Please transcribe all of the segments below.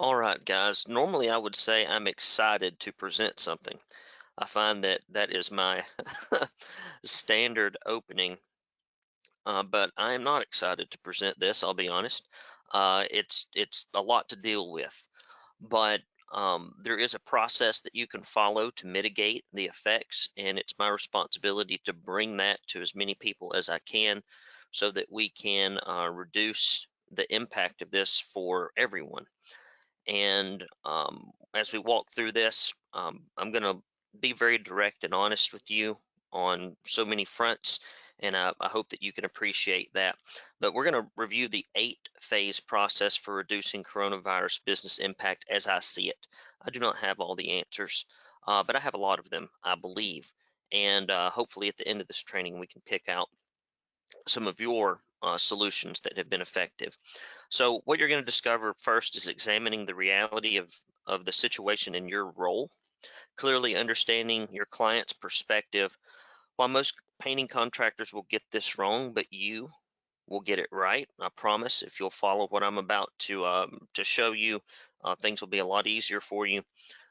All right, guys. Normally, I would say I'm excited to present something. I find that that is my standard opening, uh, but I am not excited to present this. I'll be honest. Uh, it's it's a lot to deal with, but um, there is a process that you can follow to mitigate the effects, and it's my responsibility to bring that to as many people as I can, so that we can uh, reduce the impact of this for everyone. And um, as we walk through this, um, I'm going to be very direct and honest with you on so many fronts, and I, I hope that you can appreciate that. But we're going to review the eight phase process for reducing coronavirus business impact as I see it. I do not have all the answers, uh, but I have a lot of them, I believe. And uh, hopefully at the end of this training, we can pick out some of your uh, solutions that have been effective. So what you're going to discover first is examining the reality of, of the situation in your role, clearly understanding your client's perspective. While most painting contractors will get this wrong, but you will get it right. I promise if you'll follow what I'm about to, um, to show you, uh, things will be a lot easier for you.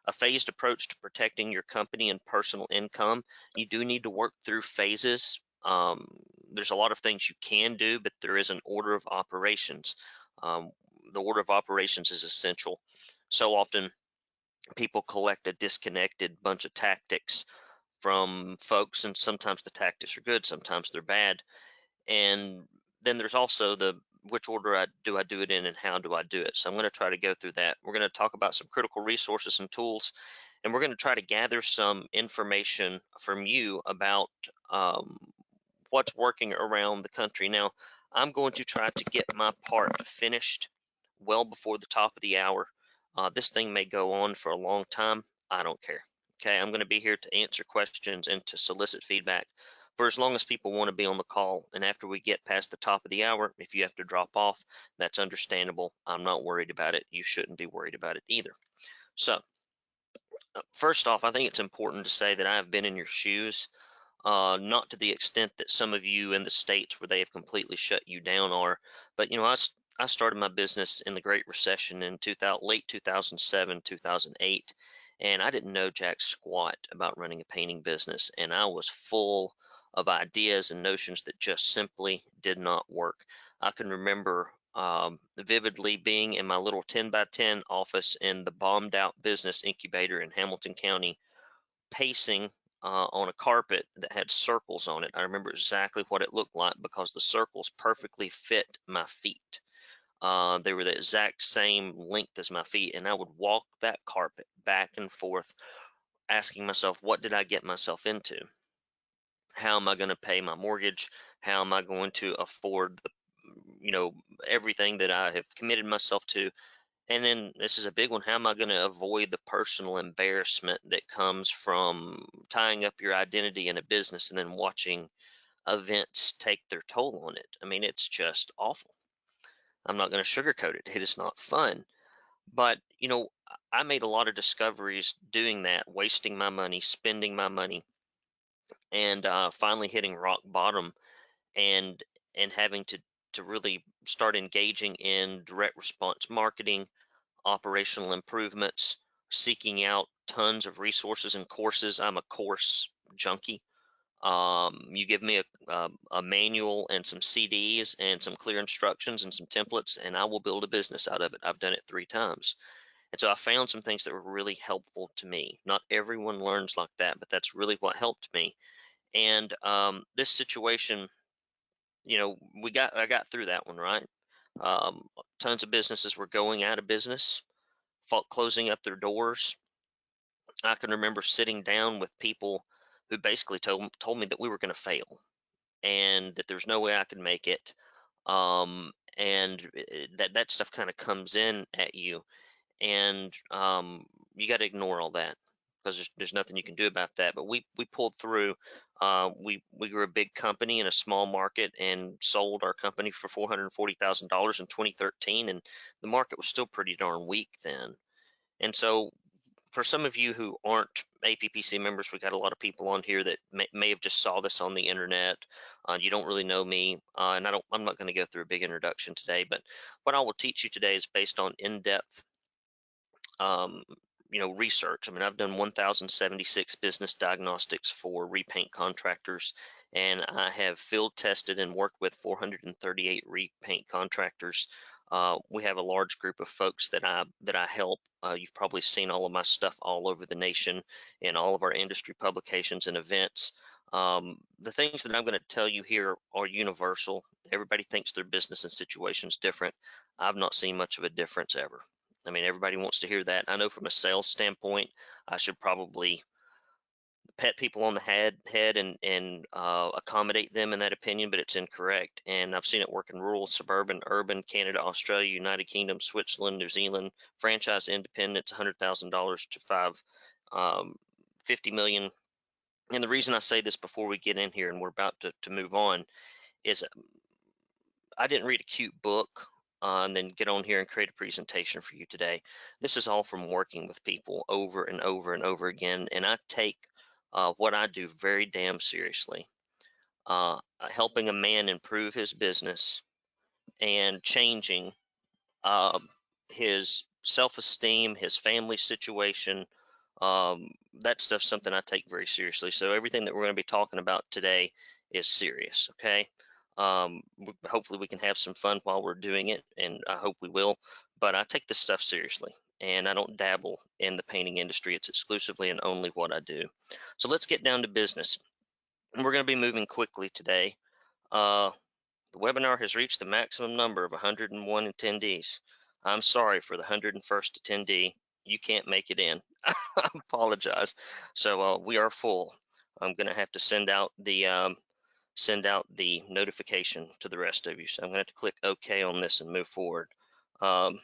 A phased approach to protecting your company and personal income. You do need to work through phases um, there's a lot of things you can do, but there is an order of operations. Um, the order of operations is essential. So often people collect a disconnected bunch of tactics from folks, and sometimes the tactics are good, sometimes they're bad. And then there's also the which order I, do I do it in and how do I do it. So I'm going to try to go through that. We're going to talk about some critical resources and tools, and we're going to try to gather some information from you about um, what's working around the country. Now, I'm going to try to get my part finished well before the top of the hour. Uh, this thing may go on for a long time. I don't care. Okay, I'm going to be here to answer questions and to solicit feedback for as long as people want to be on the call. And after we get past the top of the hour, if you have to drop off, that's understandable. I'm not worried about it. You shouldn't be worried about it either. So, uh, first off, I think it's important to say that I have been in your shoes uh, not to the extent that some of you in the states where they have completely shut you down are. But you know, I, I started my business in the Great Recession in 2000, late 2007, 2008, and I didn't know jack squat about running a painting business, and I was full of ideas and notions that just simply did not work. I can remember um, vividly being in my little 10 by 10 office in the bombed out business incubator in Hamilton County, pacing uh, on a carpet that had circles on it. I remember exactly what it looked like because the circles perfectly fit my feet. Uh, they were the exact same length as my feet, and I would walk that carpet back and forth, asking myself, what did I get myself into? How am I going to pay my mortgage? How am I going to afford the, you know, everything that I have committed myself to? And then this is a big one. How am I going to avoid the personal embarrassment that comes from tying up your identity in a business and then watching events take their toll on it? I mean, it's just awful. I'm not going to sugarcoat it. It is not fun. But, you know, I made a lot of discoveries doing that, wasting my money, spending my money, and uh, finally hitting rock bottom and and having to to really start engaging in direct response marketing, operational improvements, seeking out tons of resources and courses. I'm a course junkie. Um, you give me a, a, a, manual and some CDs and some clear instructions and some templates, and I will build a business out of it. I've done it three times. And so I found some things that were really helpful to me. Not everyone learns like that, but that's really what helped me. And um, this situation, you know, we got I got through that one, right? Um, tons of businesses were going out of business, closing up their doors. I can remember sitting down with people who basically told told me that we were going to fail and that there's no way I could make it. Um, and eh, that that stuff kind of comes in at you, and um, you got to ignore all that because there's, there's nothing you can do about that. But we we pulled through. Uh, we we were a big company in a small market and sold our company for four hundred forty thousand dollars in 2013, and the market was still pretty darn weak then. And so, for some of you who aren't APPC members, we got a lot of people on here that may, may have just saw this on the internet. Uh, you don't really know me, uh, and I don't. I'm not going to go through a big introduction today. But what I will teach you today is based on in-depth um, you know, research. I mean, I've done 1,076 business diagnostics for repaint contractors, and I have field tested and worked with 438 repaint contractors. Uh, we have a large group of folks that I that I help. Uh, you've probably seen all of my stuff all over the nation in all of our industry publications and events. Um, the things that I'm going to tell you here are universal. Everybody thinks their business and situation is different. I've not seen much of a difference ever. I mean, everybody wants to hear that. I know from a sales standpoint, I should probably pet people on the head head and and uh, accommodate them in that opinion, but it's incorrect. And I've seen it work in rural, suburban, urban, Canada, Australia, United Kingdom, Switzerland, New Zealand, franchise thousand dollars to five, um, 50 million. And the reason I say this before we get in here and we're about to, to move on is um, I didn't read a cute book uh, and then get on here and create a presentation for you today. This is all from working with people over and over and over again. And I take uh, what I do very damn seriously. Uh, helping a man improve his business and changing um, his self-esteem, his family situation, um, that stuff's something I take very seriously. So everything that we're going to be talking about today is serious. Okay. Um, hopefully we can have some fun while we're doing it, and I hope we will. But I take this stuff seriously, and I don't dabble in the painting industry. It's exclusively and only what I do. So let's get down to business. We're going to be moving quickly today. Uh, the webinar has reached the maximum number of 101 attendees. I'm sorry for the 101st attendee. You can't make it in. I apologize. So uh, we are full. I'm going to have to send out the um, send out the notification to the rest of you. So I'm going to have to click OK on this and move forward. Um,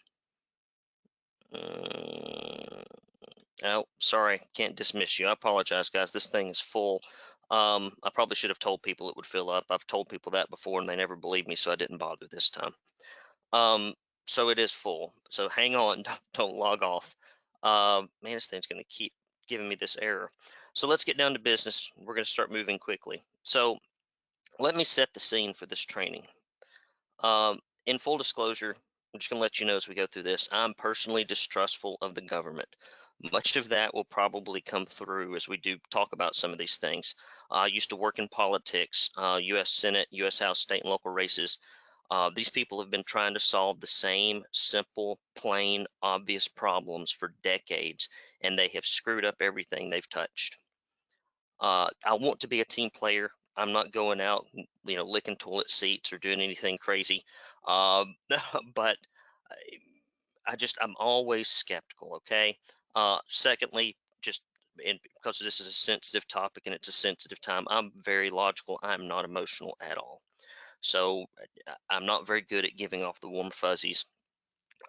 uh, oh, sorry, can't dismiss you. I apologize, guys. This thing is full. Um, I probably should have told people it would fill up. I've told people that before and they never believed me, so I didn't bother this time. Um, so it is full. So hang on, don't, don't log off. Uh, man, this thing's going to keep giving me this error. So let's get down to business. We're going to start moving quickly. So let me set the scene for this training. Um, in full disclosure, I'm just going to let you know as we go through this, I'm personally distrustful of the government. Much of that will probably come through as we do talk about some of these things. Uh, I used to work in politics, uh, U.S. Senate, U.S. House, state and local races. Uh, these people have been trying to solve the same simple, plain, obvious problems for decades, and they have screwed up everything they've touched. Uh, I want to be a team player. I'm not going out, you know, licking toilet seats or doing anything crazy. Um, but I just, I'm always skeptical. Okay. Uh, secondly, just and because this is a sensitive topic and it's a sensitive time, I'm very logical. I'm not emotional at all. So I'm not very good at giving off the warm fuzzies.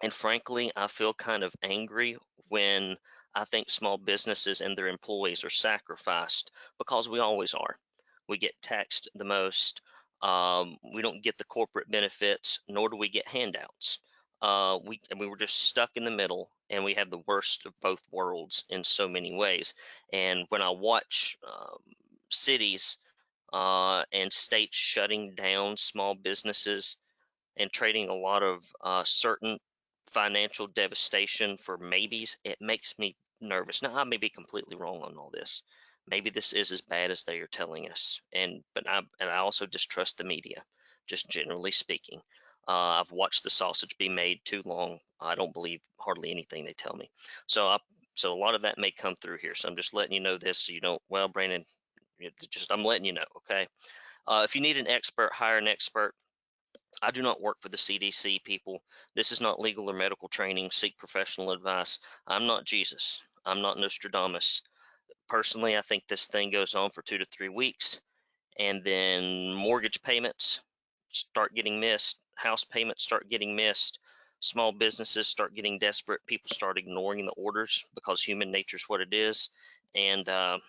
And frankly, I feel kind of angry when I think small businesses and their employees are sacrificed because we always are we get taxed the most. Um, we don't get the corporate benefits, nor do we get handouts. Uh, we and we were just stuck in the middle, and we have the worst of both worlds in so many ways. And when I watch um, cities uh, and states shutting down small businesses and trading a lot of uh, certain financial devastation for maybes, it makes me nervous. Now I may be completely wrong on all this, maybe this is as bad as they are telling us. And but I and I also distrust the media, just generally speaking. Uh, I've watched the sausage be made too long. I don't believe hardly anything they tell me. So I so a lot of that may come through here. So I'm just letting you know this so you don't. Well, Brandon, just I'm letting you know. Okay. Uh, if you need an expert, hire an expert. I do not work for the CDC people. This is not legal or medical training. Seek professional advice. I'm not Jesus. I'm not Nostradamus personally, I think this thing goes on for two to three weeks, and then mortgage payments start getting missed, house payments start getting missed, small businesses start getting desperate, people start ignoring the orders because human nature is what it is. And uh,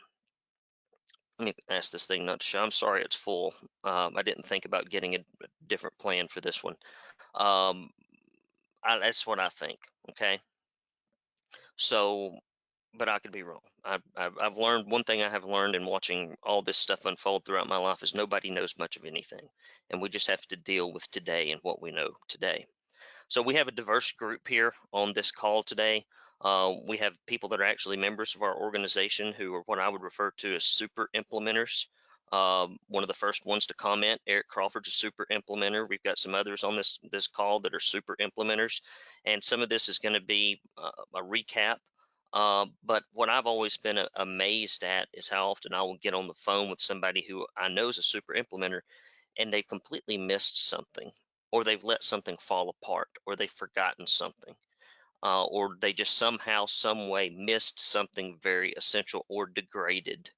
let me ask this thing not to show. I'm sorry, it's full. Um, I didn't think about getting a, different plan for this one. Um, I, that's what I think. Okay. So but I could be wrong. I've, I've, learned one thing I have learned in watching all this stuff unfold throughout my life is nobody knows much of anything, and we just have to deal with today and what we know today. So we have a diverse group here on this call today. Uh, we have people that are actually members of our organization who are what I would refer to as super implementers. Um, one of the first ones to comment, Eric Crawford's a super implementer. We've got some others on this this call that are super implementers, and some of this is going to be uh, a recap. Uh, but what I've always been amazed at is how often I will get on the phone with somebody who I know is a super implementer, and they've completely missed something, or they've let something fall apart, or they've forgotten something. Uh, or they just somehow, some way missed something very essential or degraded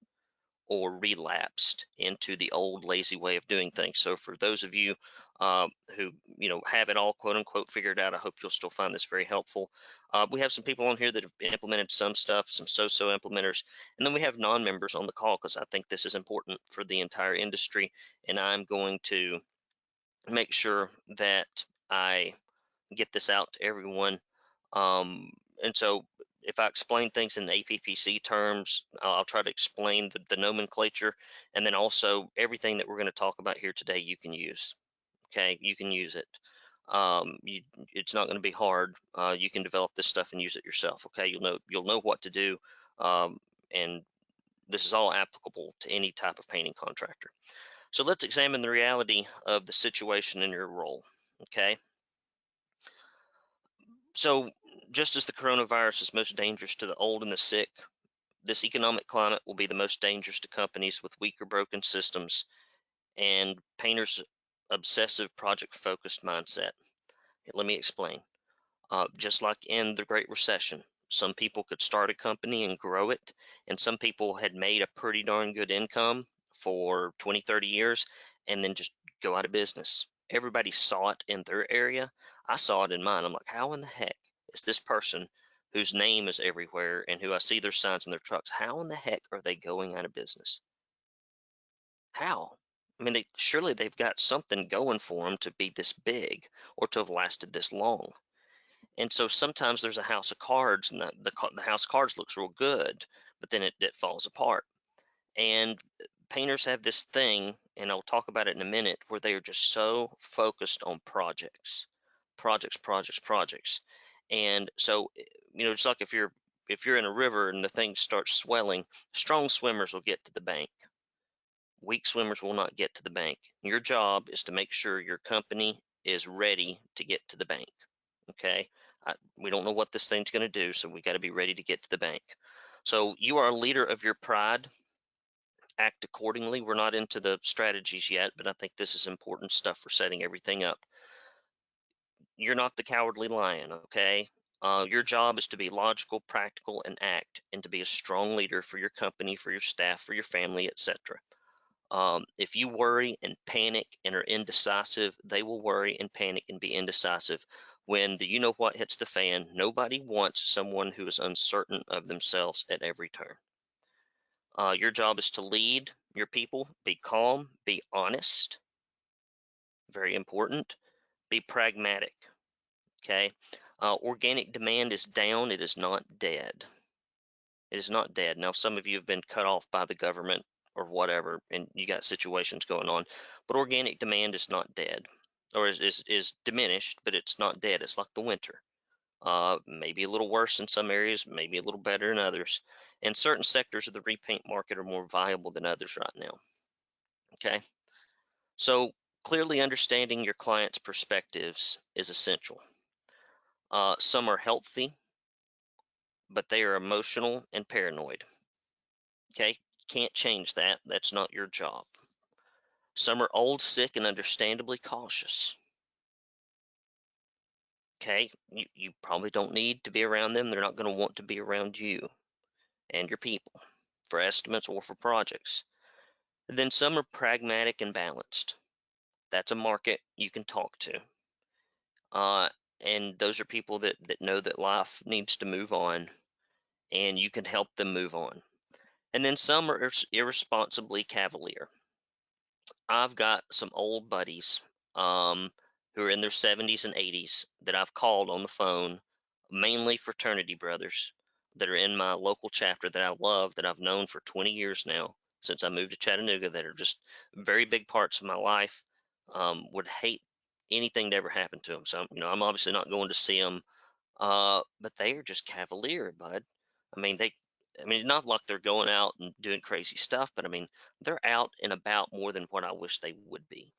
or relapsed into the old lazy way of doing things. So for those of you uh, who you know have it all quote unquote figured out, I hope you'll still find this very helpful. Uh, we have some people on here that have implemented some stuff, some so-so implementers, and then we have non-members on the call because I think this is important for the entire industry, and I'm going to make sure that I get this out to everyone. Um, and so if I explain things in APPC terms, I'll, try to explain the, the, nomenclature and then also everything that we're going to talk about here today you can use. Okay, you can use it. Um, you, it's not going to be hard. Uh, you can develop this stuff and use it yourself. Okay, you'll know you'll know what to do, um, and this is all applicable to any type of painting contractor. So let's examine the reality of the situation in your role. Okay. So just as the coronavirus is most dangerous to the old and the sick, this economic climate will be the most dangerous to companies with weak or broken systems and painters' obsessive project focused mindset. Let me explain. Uh, just like in the Great Recession, some people could start a company and grow it, and some people had made a pretty darn good income for 20, 30 years and then just go out of business. Everybody saw it in their area. I saw it in mine. I'm like, how in the heck is this person whose name is everywhere and who I see their signs in their trucks, how in the heck are they going out of business? How? I mean, they, surely they've got something going for them to be this big or to have lasted this long. And so sometimes there's a house of cards and the, the, the house of cards looks real good, but then it, it falls apart. And uh, painters have this thing, and I'll talk about it in a minute, where they are just so focused on projects, projects, projects, projects. And so, eh, you know, it's like if you're if you're in a river and the thing starts swelling, strong swimmers will get to the bank. Weak swimmers will not get to the bank. Your job is to make sure your company is ready to get to the bank. Okay. I, we don't know what this thing's going to do, so we got to be ready to get to the bank. So you are a leader of your pride act accordingly. We're not into the strategies yet, but I think this is important stuff for setting everything up. You're not the cowardly lion, okay? Uh, your job is to be logical, practical, and act, and to be a strong leader for your company, for your staff, for your family, etc. Um, if you worry and panic and are indecisive, they will worry and panic and be indecisive. When the you know what hits the fan, nobody wants someone who is uncertain of themselves at every turn. Uh, your job is to lead your people, be calm, be honest, very important, be pragmatic. Okay. Uh, organic demand is down, it is not dead. It is not dead. Now, some of you have been cut off by the government or whatever, and you got situations going on, but organic demand is not dead or is, is, is diminished, but it's not dead. It's like the winter. Uh, maybe a little worse in some areas, maybe a little better in others. And certain sectors of the repaint market are more viable than others right now. Okay, so clearly understanding your client's perspectives is essential. Uh, some are healthy, but they are emotional and paranoid. Okay, can't change that. That's not your job. Some are old, sick, and understandably cautious. Okay, you, you probably don't need to be around them. They're not going to want to be around you and your people for estimates or for projects. And then some are pragmatic and balanced. That's a market you can talk to. Uh, and those are people that, that know that life needs to move on and you can help them move on. And then some are irresponsibly cavalier. I've got some old buddies um, who are in their 70s and 80s that I've called on the phone, mainly fraternity brothers that are in my local chapter that I love, that I've known for 20 years now since I moved to Chattanooga, that are just very big parts of my life. Um, would hate anything to ever happen to them. So, you know, I'm obviously not going to see them Uh, but they are just cavalier, bud. I mean, they, I mean, not like they're going out and doing crazy stuff, but I mean, they're out and about more than what I wish they would be.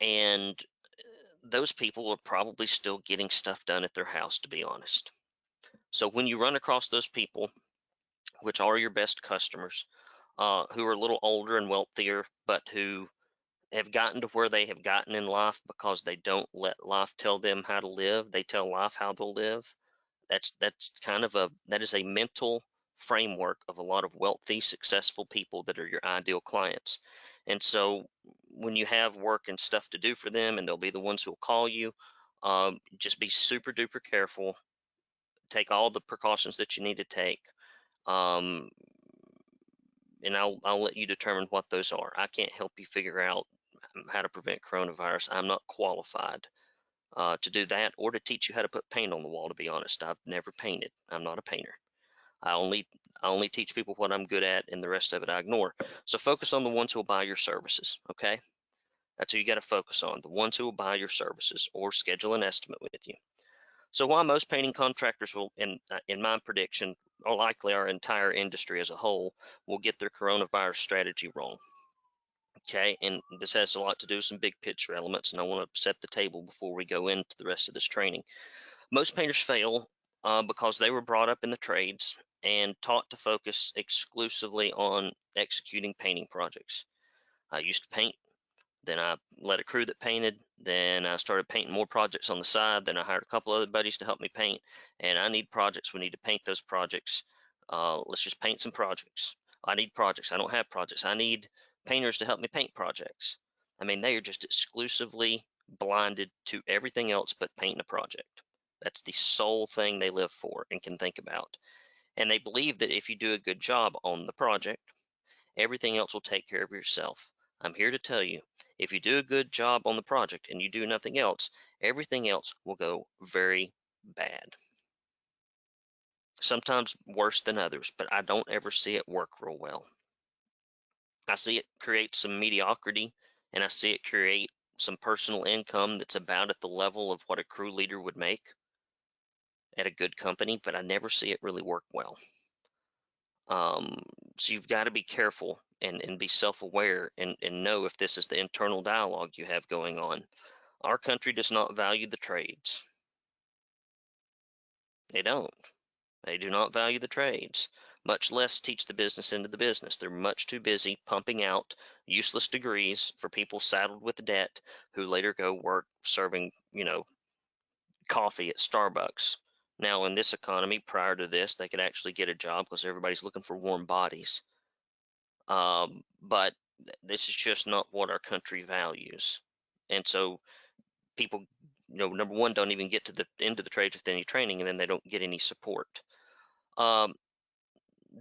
And those people are probably still getting stuff done at their house, to be honest. So when you run across those people, which are your best customers, uh, who are a little older and wealthier, but who have gotten to where they have gotten in life because they don't let life tell them how to live. They tell life how they'll live. That's that's kind of a that is a mental framework of a lot of wealthy, successful people that are your ideal clients. And so when you have work and stuff to do for them, and they'll be the ones who will call you, um, just be super duper careful. Take all the precautions that you need to take. Um, and I'll, I'll let you determine what those are. I can't help you figure out how to prevent coronavirus. I'm not qualified uh, to do that or to teach you how to put paint on the wall. To be honest, I've never painted. I'm not a painter. I only I only teach people what I'm good at, and the rest of it I ignore. So focus on the ones who will buy your services. Okay, that's who you got to focus on. The ones who will buy your services or schedule an estimate with you. So while most painting contractors will, in uh, in my prediction, or likely our entire industry as a whole, will get their coronavirus strategy wrong. Okay, and this has a lot to do with some big picture elements, and I want to set the table before we go into the rest of this training. Most painters fail uh, because they were brought up in the trades and taught to focus exclusively on executing painting projects. I used to paint, then I led a crew that painted, then I started painting more projects on the side, then I hired a couple other buddies to help me paint, and I need projects. We need to paint those projects. Uh, let's just paint some projects. I need projects. I don't have projects. I need painters to help me paint projects. I mean, they are just exclusively blinded to everything else but painting a project. That's the sole thing they live for and can think about. And they believe that if you do a good job on the project, everything else will take care of yourself. I'm here to tell you, if you do a good job on the project and you do nothing else, everything else will go very bad. Sometimes worse than others, but I don't ever see it work real well. I see it create some mediocrity and I see it create some personal income that's about at the level of what a crew leader would make at a good company, but I never see it really work well. Um, so you've got to be careful and, and be self-aware and, and know if this is the internal dialogue you have going on. Our country does not value the trades. They don't. They do not value the trades much less teach the business into the business. They're much too busy pumping out useless degrees for people saddled with debt who later go work serving, you know, coffee at Starbucks. Now, in this economy, prior to this, they could actually get a job because everybody's looking for warm bodies. Um, but this is just not what our country values. And so people, you know, number one, don't even get to the end of the trades with any training, and then they don't get any support. Um,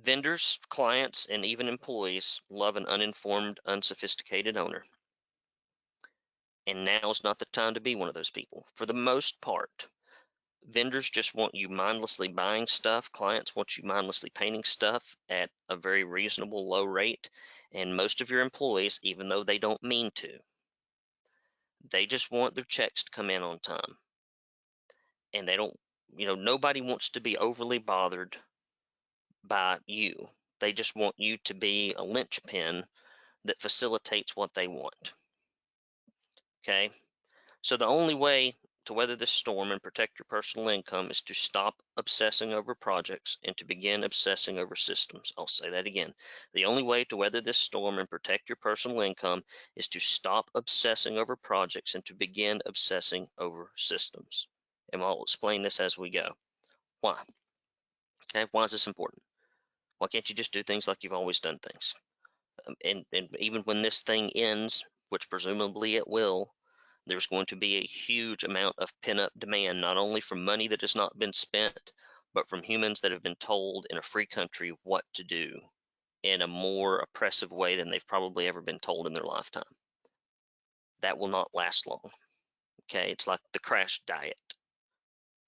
Vendors, clients, and even employees love an uninformed, unsophisticated owner. And now is not the time to be one of those people. For the most part, vendors just want you mindlessly buying stuff. Clients want you mindlessly painting stuff at a very reasonable low rate. And most of your employees, even though they don't mean to, they just want their checks to come in on time. And they don't, you know, nobody wants to be overly bothered by you. They just want you to be a linchpin that facilitates what they want. Okay? So the only way to weather this storm and protect your personal income is to stop obsessing over projects and to begin obsessing over systems. I'll say that again. The only way to weather this storm and protect your personal income is to stop obsessing over projects and to begin obsessing over systems. And I'll explain this as we go. Why? Okay, why is this important? Why can't you just do things like you've always done things? Um, and, and even when this thing ends, which presumably it will, there's going to be a huge amount of pent up demand, not only from money that has not been spent, but from humans that have been told in a free country what to do in a more oppressive way than they've probably ever been told in their lifetime. That will not last long. Okay, it's like the crash diet.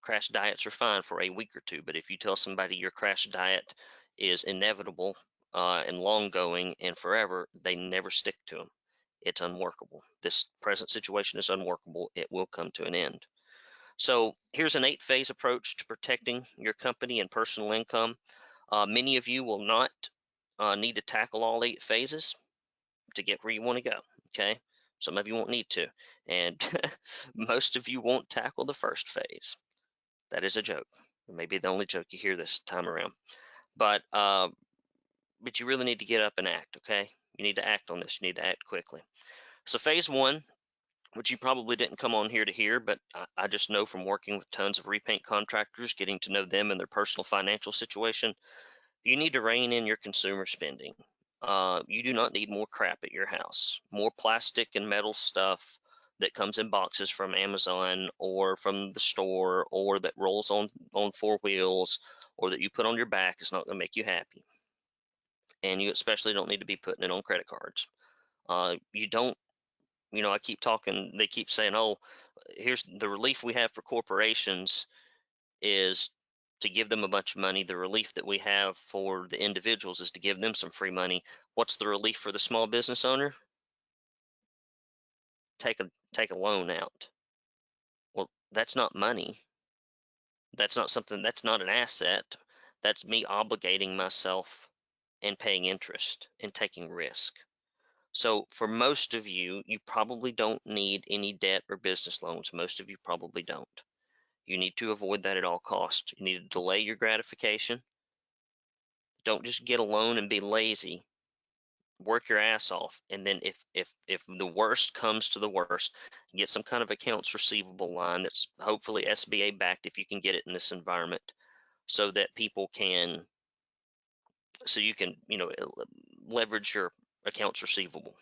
Crash diets are fine for a week or two, but if you tell somebody your crash diet is inevitable uh, and long going and forever, they never stick to them. It's unworkable. This present situation is unworkable. It will come to an end. So here's an eight phase approach to protecting your company and personal income. Uh, many of you will not uh, need to tackle all eight phases to get where you want to go. Okay. Some of you won't need to. And most of you won't tackle the first phase. That is a joke. Maybe the only joke you hear this time around. But uh, but you really need to get up and act, okay? You need to act on this. You need to act quickly. So phase one, which you probably didn't come on here to hear, but I, I just know from working with tons of repaint contractors, getting to know them and their personal financial situation, you need to rein in your consumer spending. Uh, you do not need more crap at your house, more plastic and metal stuff that comes in boxes from Amazon or from the store or that rolls on on four wheels or that you put on your back is not going to make you happy. And you especially don't need to be putting it on credit cards. Uh, you don't, you know, I keep talking, they keep saying, oh, here's the relief we have for corporations is to give them a bunch of money. The relief that we have for the individuals is to give them some free money. What's the relief for the small business owner? Take a take a loan out. Well, that's not money. That's not something that's not an asset. That's me obligating myself and paying interest and taking risk. So for most of you, you probably don't need any debt or business loans. Most of you probably don't. You need to avoid that at all costs. You need to delay your gratification. Don't just get a loan and be lazy. Work your ass off. And then if if if the worst comes to the worst, get some kind of accounts receivable line that's hopefully SBA backed if you can get it in this environment so that people can so you can, you know, leverage your accounts receivable.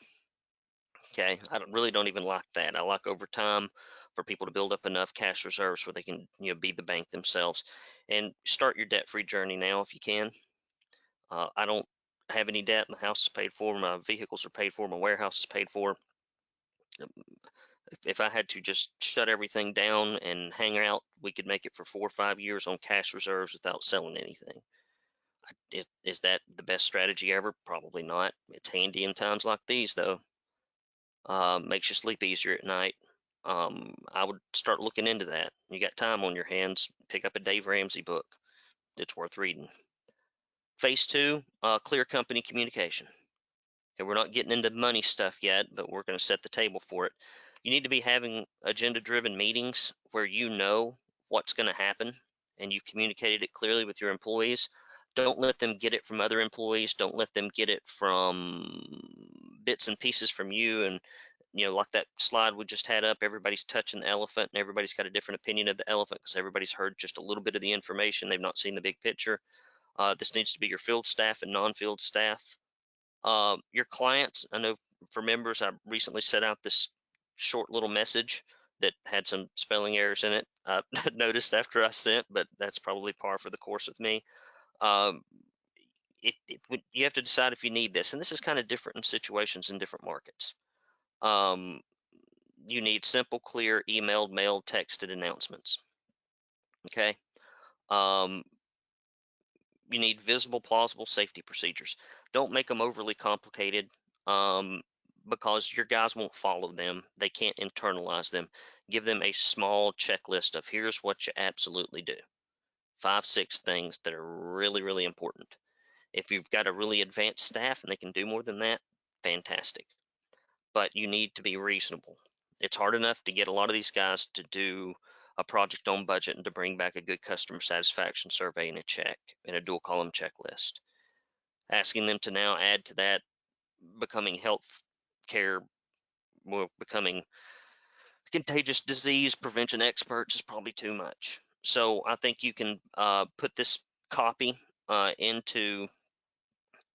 Okay, I don't, really don't even like that. I like over time for people to build up enough cash reserves where they can you know be the bank themselves and start your debt free journey now if you can uh, i don't have any debt my house is paid for my vehicles are paid for my warehouse is paid for. If, if i had to just shut everything down and hang out we could make it for four or five years on cash reserves without selling anything. Is that the best strategy ever? Probably not. It's handy in times like these though. Uh, makes you sleep easier at night. Um, I would start looking into that. You got time on your hands, pick up a Dave Ramsey book. It's worth reading. Phase two, uh, clear company communication. Okay, we're not getting into money stuff yet, but we're going to set the table for it. You need to be having agenda driven meetings where you know what's going to happen and you've communicated it clearly with your employees. Don't let them get it from other employees. Don't let them get it from bits and pieces from you and you know, like that slide we just had up, everybody's touching the elephant and everybody's got a different opinion of the elephant because everybody's heard just a little bit of the information. They've not seen the big picture. Uh, this needs to be your field staff and non-field staff. Uh, your clients, I know for members, I recently set out this short little message that had some spelling errors in it. I noticed after I sent, but that's probably par for the course with me. Um, it, it, you have to decide if you need this, and this is kind of different in situations in different markets. Um, you need simple, clear, emailed, mailed, texted announcements. Okay. Um, you need visible, plausible safety procedures. Don't make them overly complicated um, because your guys won't follow them. They can't internalize them. Give them a small checklist of here's what you absolutely do. Five, six things that are really, really important. If you've got a really advanced staff and they can do more than that, fantastic but you need to be reasonable. It's hard enough to get a lot of these guys to do a project on budget and to bring back a good customer satisfaction survey and a check and a dual column checklist. Asking them to now add to that becoming health care, well, becoming contagious disease prevention experts is probably too much. So I think you can uh, put this copy uh, into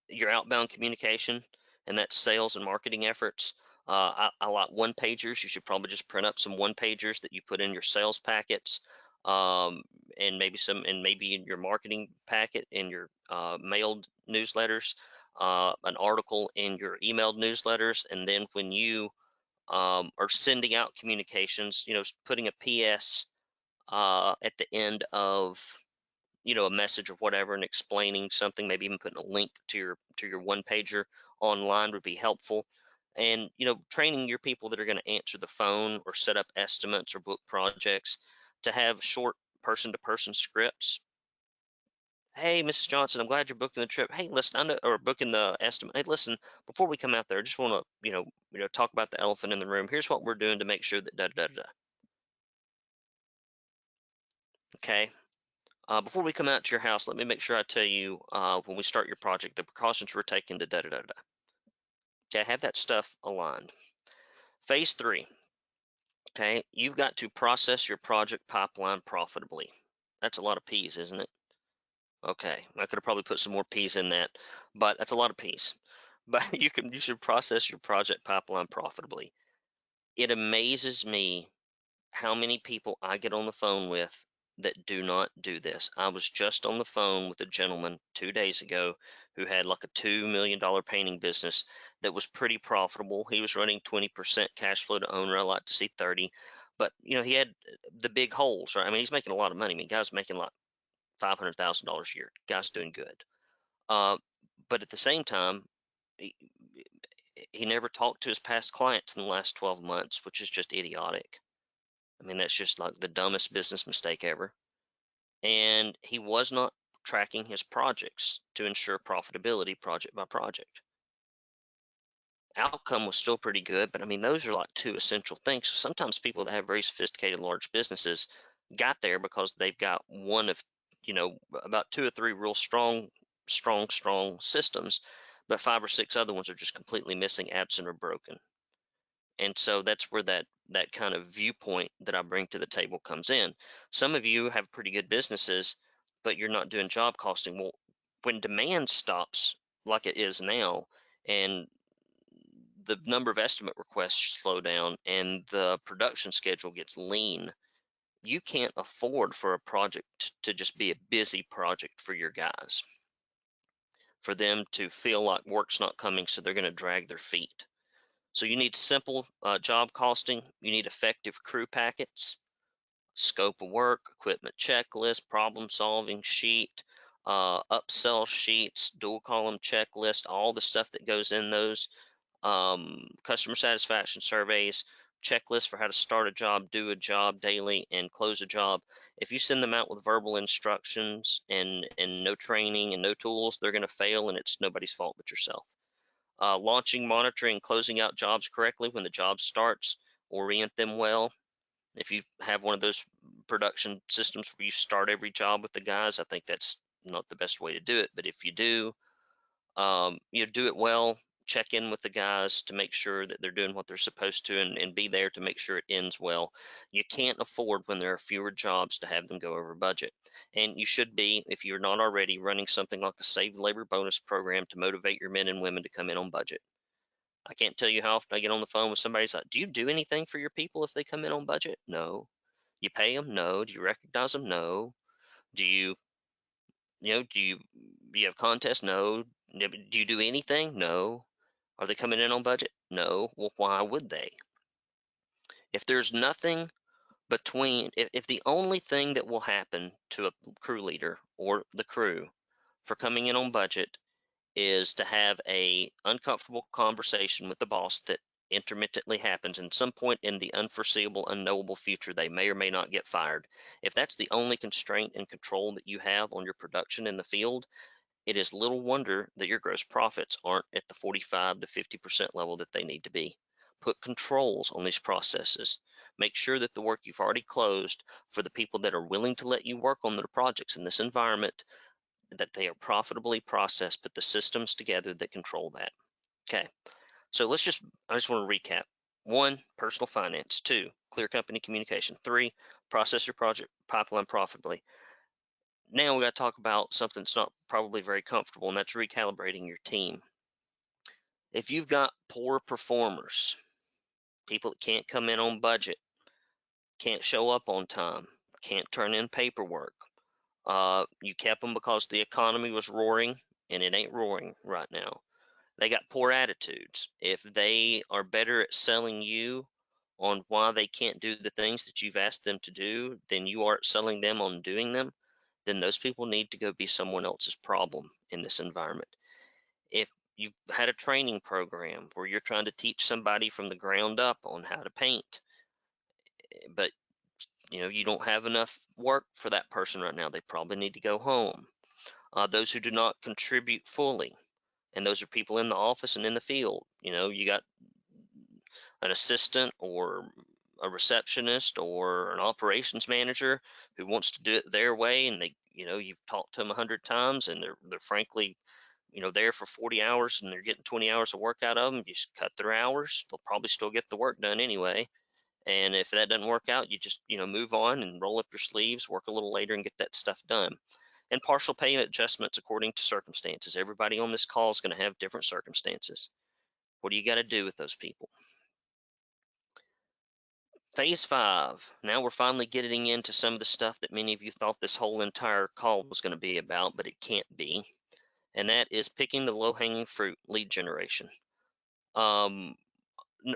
your outbound communication and that's sales and marketing efforts. Uh, I, I, like one pagers. You should probably just print up some one pagers that you put in your sales packets, um, and maybe some, and maybe in your marketing packet in your uh, mailed newsletters, uh, an article in your emailed newsletters, and then when you um, are sending out communications, you know, putting a PS uh, at the end of you know a message or whatever and explaining something maybe even putting a link to your to your one pager online would be helpful and you know training your people that are going to answer the phone or set up estimates or book projects to have short person to person scripts. Hey, Mrs. Johnson, I'm glad you're booking the trip. Hey, listen, I know, or booking the estimate. Hey, listen, before we come out there, I just want to, you know, you know, talk about the elephant in the room. Here's what we're doing to make sure that da da da da. Okay. Uh, before we come out to your house, let me make sure I tell you uh, when we start your project the precautions we're taking to da da da da. Okay, have that stuff aligned. Phase three. Okay, you've got to process your project pipeline profitably. That's a lot of P's, isn't it? Okay, I could have probably put some more P's in that, but that's a lot of P's. But you can you should process your project pipeline profitably. It amazes me how many people I get on the phone with that do not do this. I was just on the phone with a gentleman two days ago who had like a $2 million painting business that was pretty profitable. He was running 20% cash flow to owner. I like to see 30, but you know, he had the big holes, right? I mean, he's making a lot of money. I mean, guy's making like $500,000 a year. Guy's doing good. Uh, but at the same time, he, he never talked to his past clients in the last 12 months, which is just idiotic. I mean, that's just like the dumbest business mistake ever. And he was not tracking his projects to ensure profitability project by project. Outcome was still pretty good, but I mean, those are like two essential things. Sometimes people that have very sophisticated large businesses got there because they've got one of, you know, about two or three real strong, strong, strong systems, but five or six other ones are just completely missing, absent, or broken. And so that's where that that kind of viewpoint that I bring to the table comes in. Some of you have pretty good businesses, but you're not doing job costing. Well, when demand stops like it is now, and the number of estimate requests slow down and the production schedule gets lean, you can't afford for a project to just be a busy project for your guys. For them to feel like work's not coming, so they're going to drag their feet. So you need simple uh, job costing, you need effective crew packets, scope of work, equipment checklist, problem solving sheet, uh, upsell sheets, dual column checklist, all the stuff that goes in those, um, customer satisfaction surveys, checklist for how to start a job, do a job daily, and close a job. If you send them out with verbal instructions and and no training and no tools, they're going to fail, and it's nobody's fault but yourself uh, launching, monitoring, closing out jobs correctly when the job starts, orient them well. If you have one of those production systems where you start every job with the guys, I think that's not the best way to do it. But if you do, um, you know, do it well, check in with the guys to make sure that they're doing what they're supposed to and, and be there to make sure it ends well. You can't afford when there are fewer jobs to have them go over budget. And you should be, if you're not already, running something like a saved labor bonus program to motivate your men and women to come in on budget. I can't tell you how often I get on the phone with somebody who's like, Do you do anything for your people if they come in on budget? No. You pay them? No. Do you recognize them? No. Do you, you know, do you, do you have contests? No. Do you do anything? No. Are they coming in on budget? No. Well, why would they? If there's nothing between, if, if the only thing that will happen to a crew leader or the crew for coming in on budget is to have a uncomfortable conversation with the boss that intermittently happens in some point in the unforeseeable unknowable future they may or may not get fired if that's the only constraint and control that you have on your production in the field it is little wonder that your gross profits aren't at the 45 to 50% level that they need to be. Put controls on these processes. Make sure that the work you've already closed for the people that are willing to let you work on their projects in this environment, that they are profitably processed. Put the systems together that control that. Okay, so let's just, I just want to recap. One, personal finance. Two, clear company communication. Three, process your project pipeline profitably now we got to talk about something that's not probably very comfortable, and that's recalibrating your team. If you've got poor performers, people that can't come in on budget, can't show up on time, can't turn in paperwork, uh, you kept them because the economy was roaring, and it ain't roaring right now. They got poor attitudes. If they are better at selling you on why they can't do the things that you've asked them to do than you are selling them on doing them, then those people need to go be someone else's problem in this environment. If you've had a training program where you're trying to teach somebody from the ground up on how to paint, but you know, you don't have enough work for that person right now. They probably need to go home. Uh, those who do not contribute fully, and those are people in the office and in the field. You know, you got an assistant or a receptionist or an operations manager who wants to do it their way and they you know you've talked to them a hundred times and they're they're frankly you know there for 40 hours and they're getting 20 hours of work out of them you just cut their hours they'll probably still get the work done anyway. And if that doesn't work out you just you know move on and roll up your sleeves work a little later and get that stuff done. And partial payment adjustments according to circumstances. Everybody on this call is going to have different circumstances. What do you got to do with those people Phase five. Now we're finally getting into some of the stuff that many of you thought this whole entire call was going to be about, but it can't be. And that is picking the low hanging fruit lead generation. Um,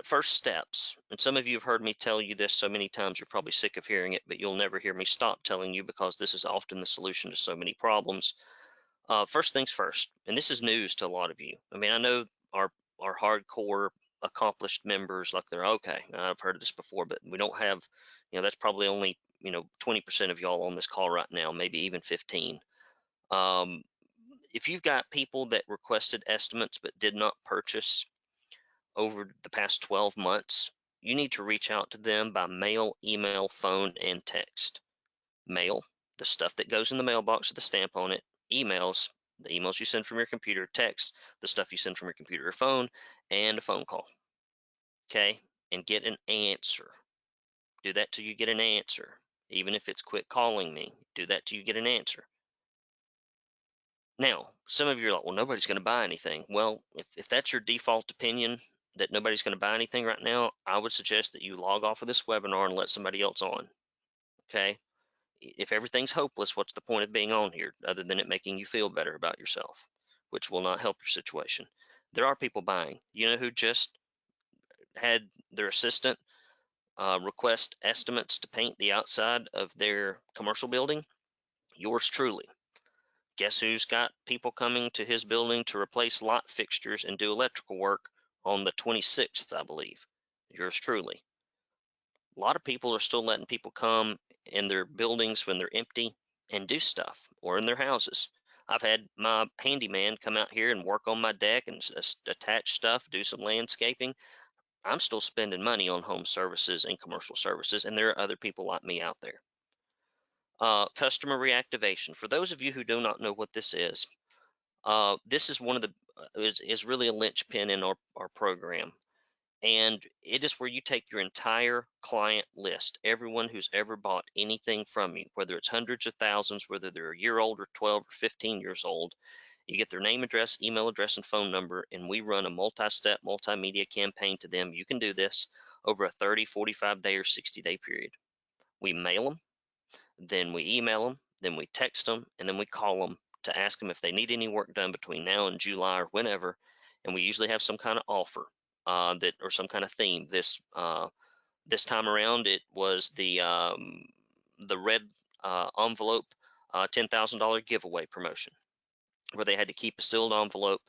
first steps, and some of you have heard me tell you this so many times, you're probably sick of hearing it, but you'll never hear me stop telling you because this is often the solution to so many problems. Uh, first things first, and this is news to a lot of you. I mean, I know our our hardcore accomplished members like they're okay i've heard this before but we don't have you know that's probably only you know 20% of y'all on this call right now maybe even 15 um, if you've got people that requested estimates but did not purchase over the past 12 months you need to reach out to them by mail email phone and text. Mail the stuff that goes in the mailbox with the stamp on it emails the emails you send from your computer text the stuff you send from your computer or phone and a phone call. Okay, and get an answer. Do that till you get an answer. Even if it's quit calling me, do that till you get an answer. Now, some of you are like, well, nobody's going to buy anything. Well, if, if that's your default opinion that nobody's going to buy anything right now, I would suggest that you log off of this webinar and let somebody else on. Okay? If everything's hopeless, what's the point of being on here other than it making you feel better about yourself, which will not help your situation? there are people buying. You know who just had their assistant uh, request estimates to paint the outside of their commercial building? Yours truly. Guess who's got people coming to his building to replace lot fixtures and do electrical work on the 26th, I believe? Yours truly. A lot of people are still letting people come in their buildings when they're empty and do stuff or in their houses. I've had my handyman come out here and work on my deck and attach stuff, do some landscaping. I'm still spending money on home services and commercial services, and there are other people like me out there. Uh, customer reactivation. For those of you who do not know what this is, uh, this is one of the uh, is, is really a linchpin in our, our program and it is where you take your entire client list, everyone who's ever bought anything from you, whether it's hundreds of thousands, whether they're a year old or 12 or 15 years old. You get their name, address, email address, and phone number, and we run a multi-step multimedia campaign to them. You can do this over a 30, 45 day or 60 day period. We mail them, then we email them, then we text them, and then we call them to ask them if they need any work done between now and July or whenever. And we usually have some kind of offer uh, that or some kind of theme. This uh, this time around, it was the um, the red uh, envelope uh, ten thousand dollar giveaway promotion, where they had to keep a sealed envelope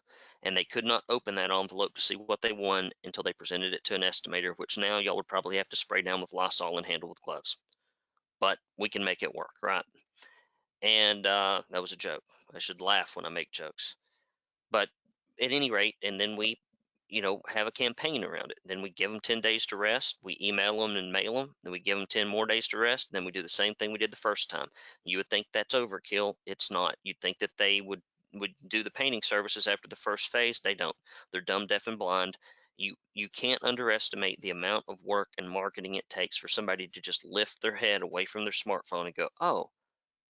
and they could not open that envelope to see what they won until they presented it to an estimator, which now y'all would probably have to spray down with Lysol and handle with gloves. But we can make it work, right? And uh, that was a joke. I should laugh when I make jokes. But at any rate, and then we you know, have a campaign around it. Then we give them 10 days to rest. We email them and mail them. Then we give them 10 more days to rest. Then we do the same thing we did the first time. You would think that's overkill. It's not. You'd think that they would would do the painting services after the first phase. They don't. They're dumb, deaf, and blind. You you can't underestimate the amount of work and marketing it takes for somebody to just lift their head away from their smartphone and go, oh,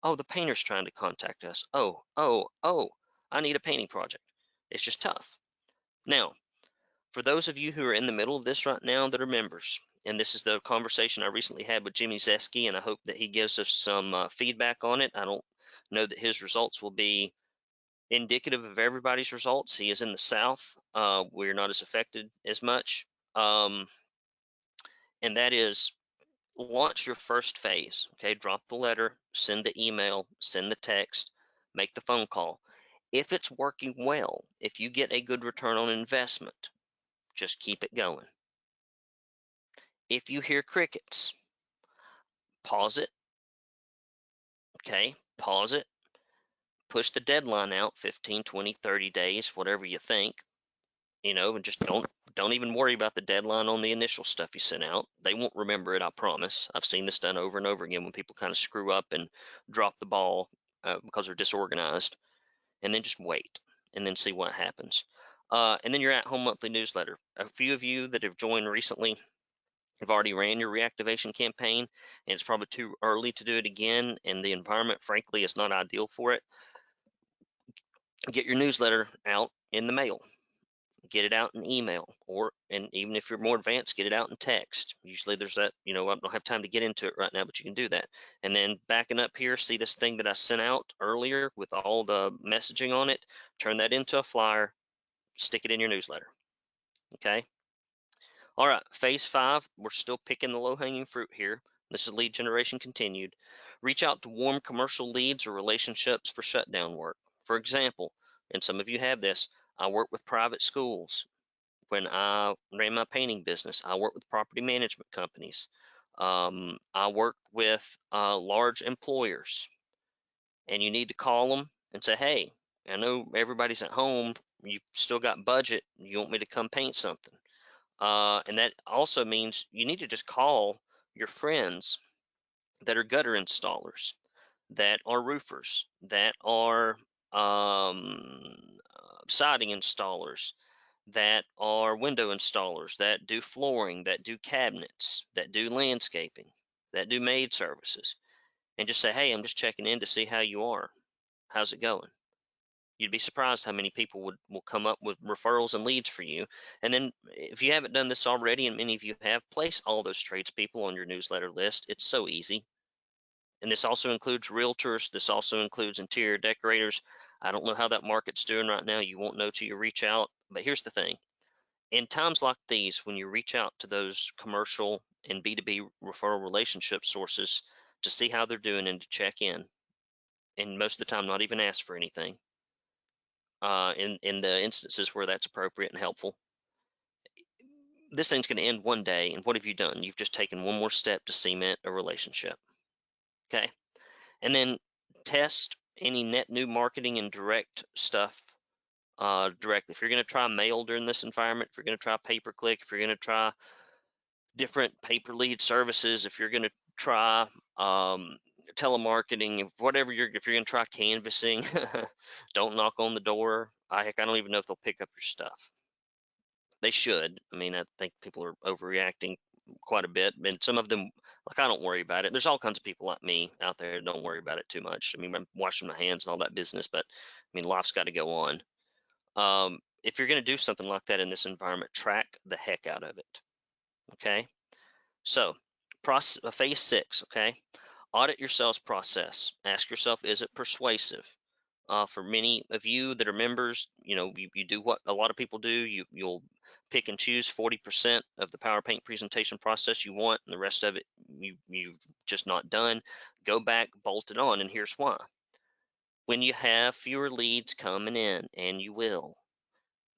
oh, the painter's trying to contact us. Oh, oh, oh, I need a painting project. It's just tough. Now, for those of you who are in the middle of this right now that are members, and this is the conversation I recently had with Jimmy Zeski, and I hope that he gives us some uh, feedback on it. I don't know that his results will be indicative of everybody's results. He is in the South. Uh, we're not as affected as much. Um, and that is launch your first phase. Okay, drop the letter, send the email, send the text, make the phone call. If it's working well, if you get a good return on investment, just keep it going. If you hear crickets, pause it. Okay, pause it. Push the deadline out 15, 20, 30 days, whatever you think. You know, and just don't don't even worry about the deadline on the initial stuff you sent out. They won't remember it, I promise. I've seen this done over and over again when people kind of screw up and drop the ball uh, because they're disorganized. And then just wait and then see what happens. Uh, and then your at home monthly newsletter. A few of you that have joined recently have already ran your reactivation campaign, and it's probably too early to do it again. And the environment, frankly, is not ideal for it. Get your newsletter out in the mail get it out in email or and even if you're more advanced get it out in text usually there's that you know i don't have time to get into it right now but you can do that and then backing up here see this thing that i sent out earlier with all the messaging on it turn that into a flyer stick it in your newsletter okay all right phase five we're still picking the low hanging fruit here this is lead generation continued reach out to warm commercial leads or relationships for shutdown work for example and some of you have this I work with private schools. When I ran my painting business, I worked with property management companies. Um, I worked with uh, large employers. And you need to call them and say, hey, I know everybody's at home. You still got budget. You want me to come paint something? Uh, and that also means you need to just call your friends that are gutter installers, that are roofers, that are um, siding installers, that are window installers, that do flooring, that do cabinets, that do landscaping, that do maid services, and just say, hey, I'm just checking in to see how you are. How's it going? You'd be surprised how many people would will come up with referrals and leads for you. And then if you haven't done this already, and many of you have, place all those tradespeople on your newsletter list. It's so easy. And this also includes realtors. This also includes interior decorators. I don't know how that market's doing right now. You won't know till you reach out. But here's the thing in times like these, when you reach out to those commercial and B2B referral relationship sources to see how they're doing and to check in, and most of the time not even ask for anything, uh, in, in the instances where that's appropriate and helpful, this thing's going to end one day. And what have you done? You've just taken one more step to cement a relationship. Okay. And then test any net new marketing and direct stuff uh, directly. If you're going to try mail during this environment, if you're going to try pay per click, if you're going to try different pay per lead services, if you're going to try um, telemarketing, whatever you're, if you're going to try canvassing, don't knock on the door. I heck, I don't even know if they'll pick up your stuff. They should. I mean, I think people are overreacting quite a bit, and some of them like I don't worry about it. There's all kinds of people like me out there don't worry about it too much. I mean, I'm washing my hands and all that business, but I mean, life's got to go on. Um, if you're going to do something like that in this environment, track the heck out of it. Okay. So, process, uh, phase six. Okay. Audit your sales process. Ask yourself, is it persuasive? Uh, for many of you that are members, you know, you, you do what a lot of people do. You you'll pick and choose 40% of the power paint presentation process you want and the rest of it you, you've just not done go back bolt it on and here's why when you have fewer leads coming in and you will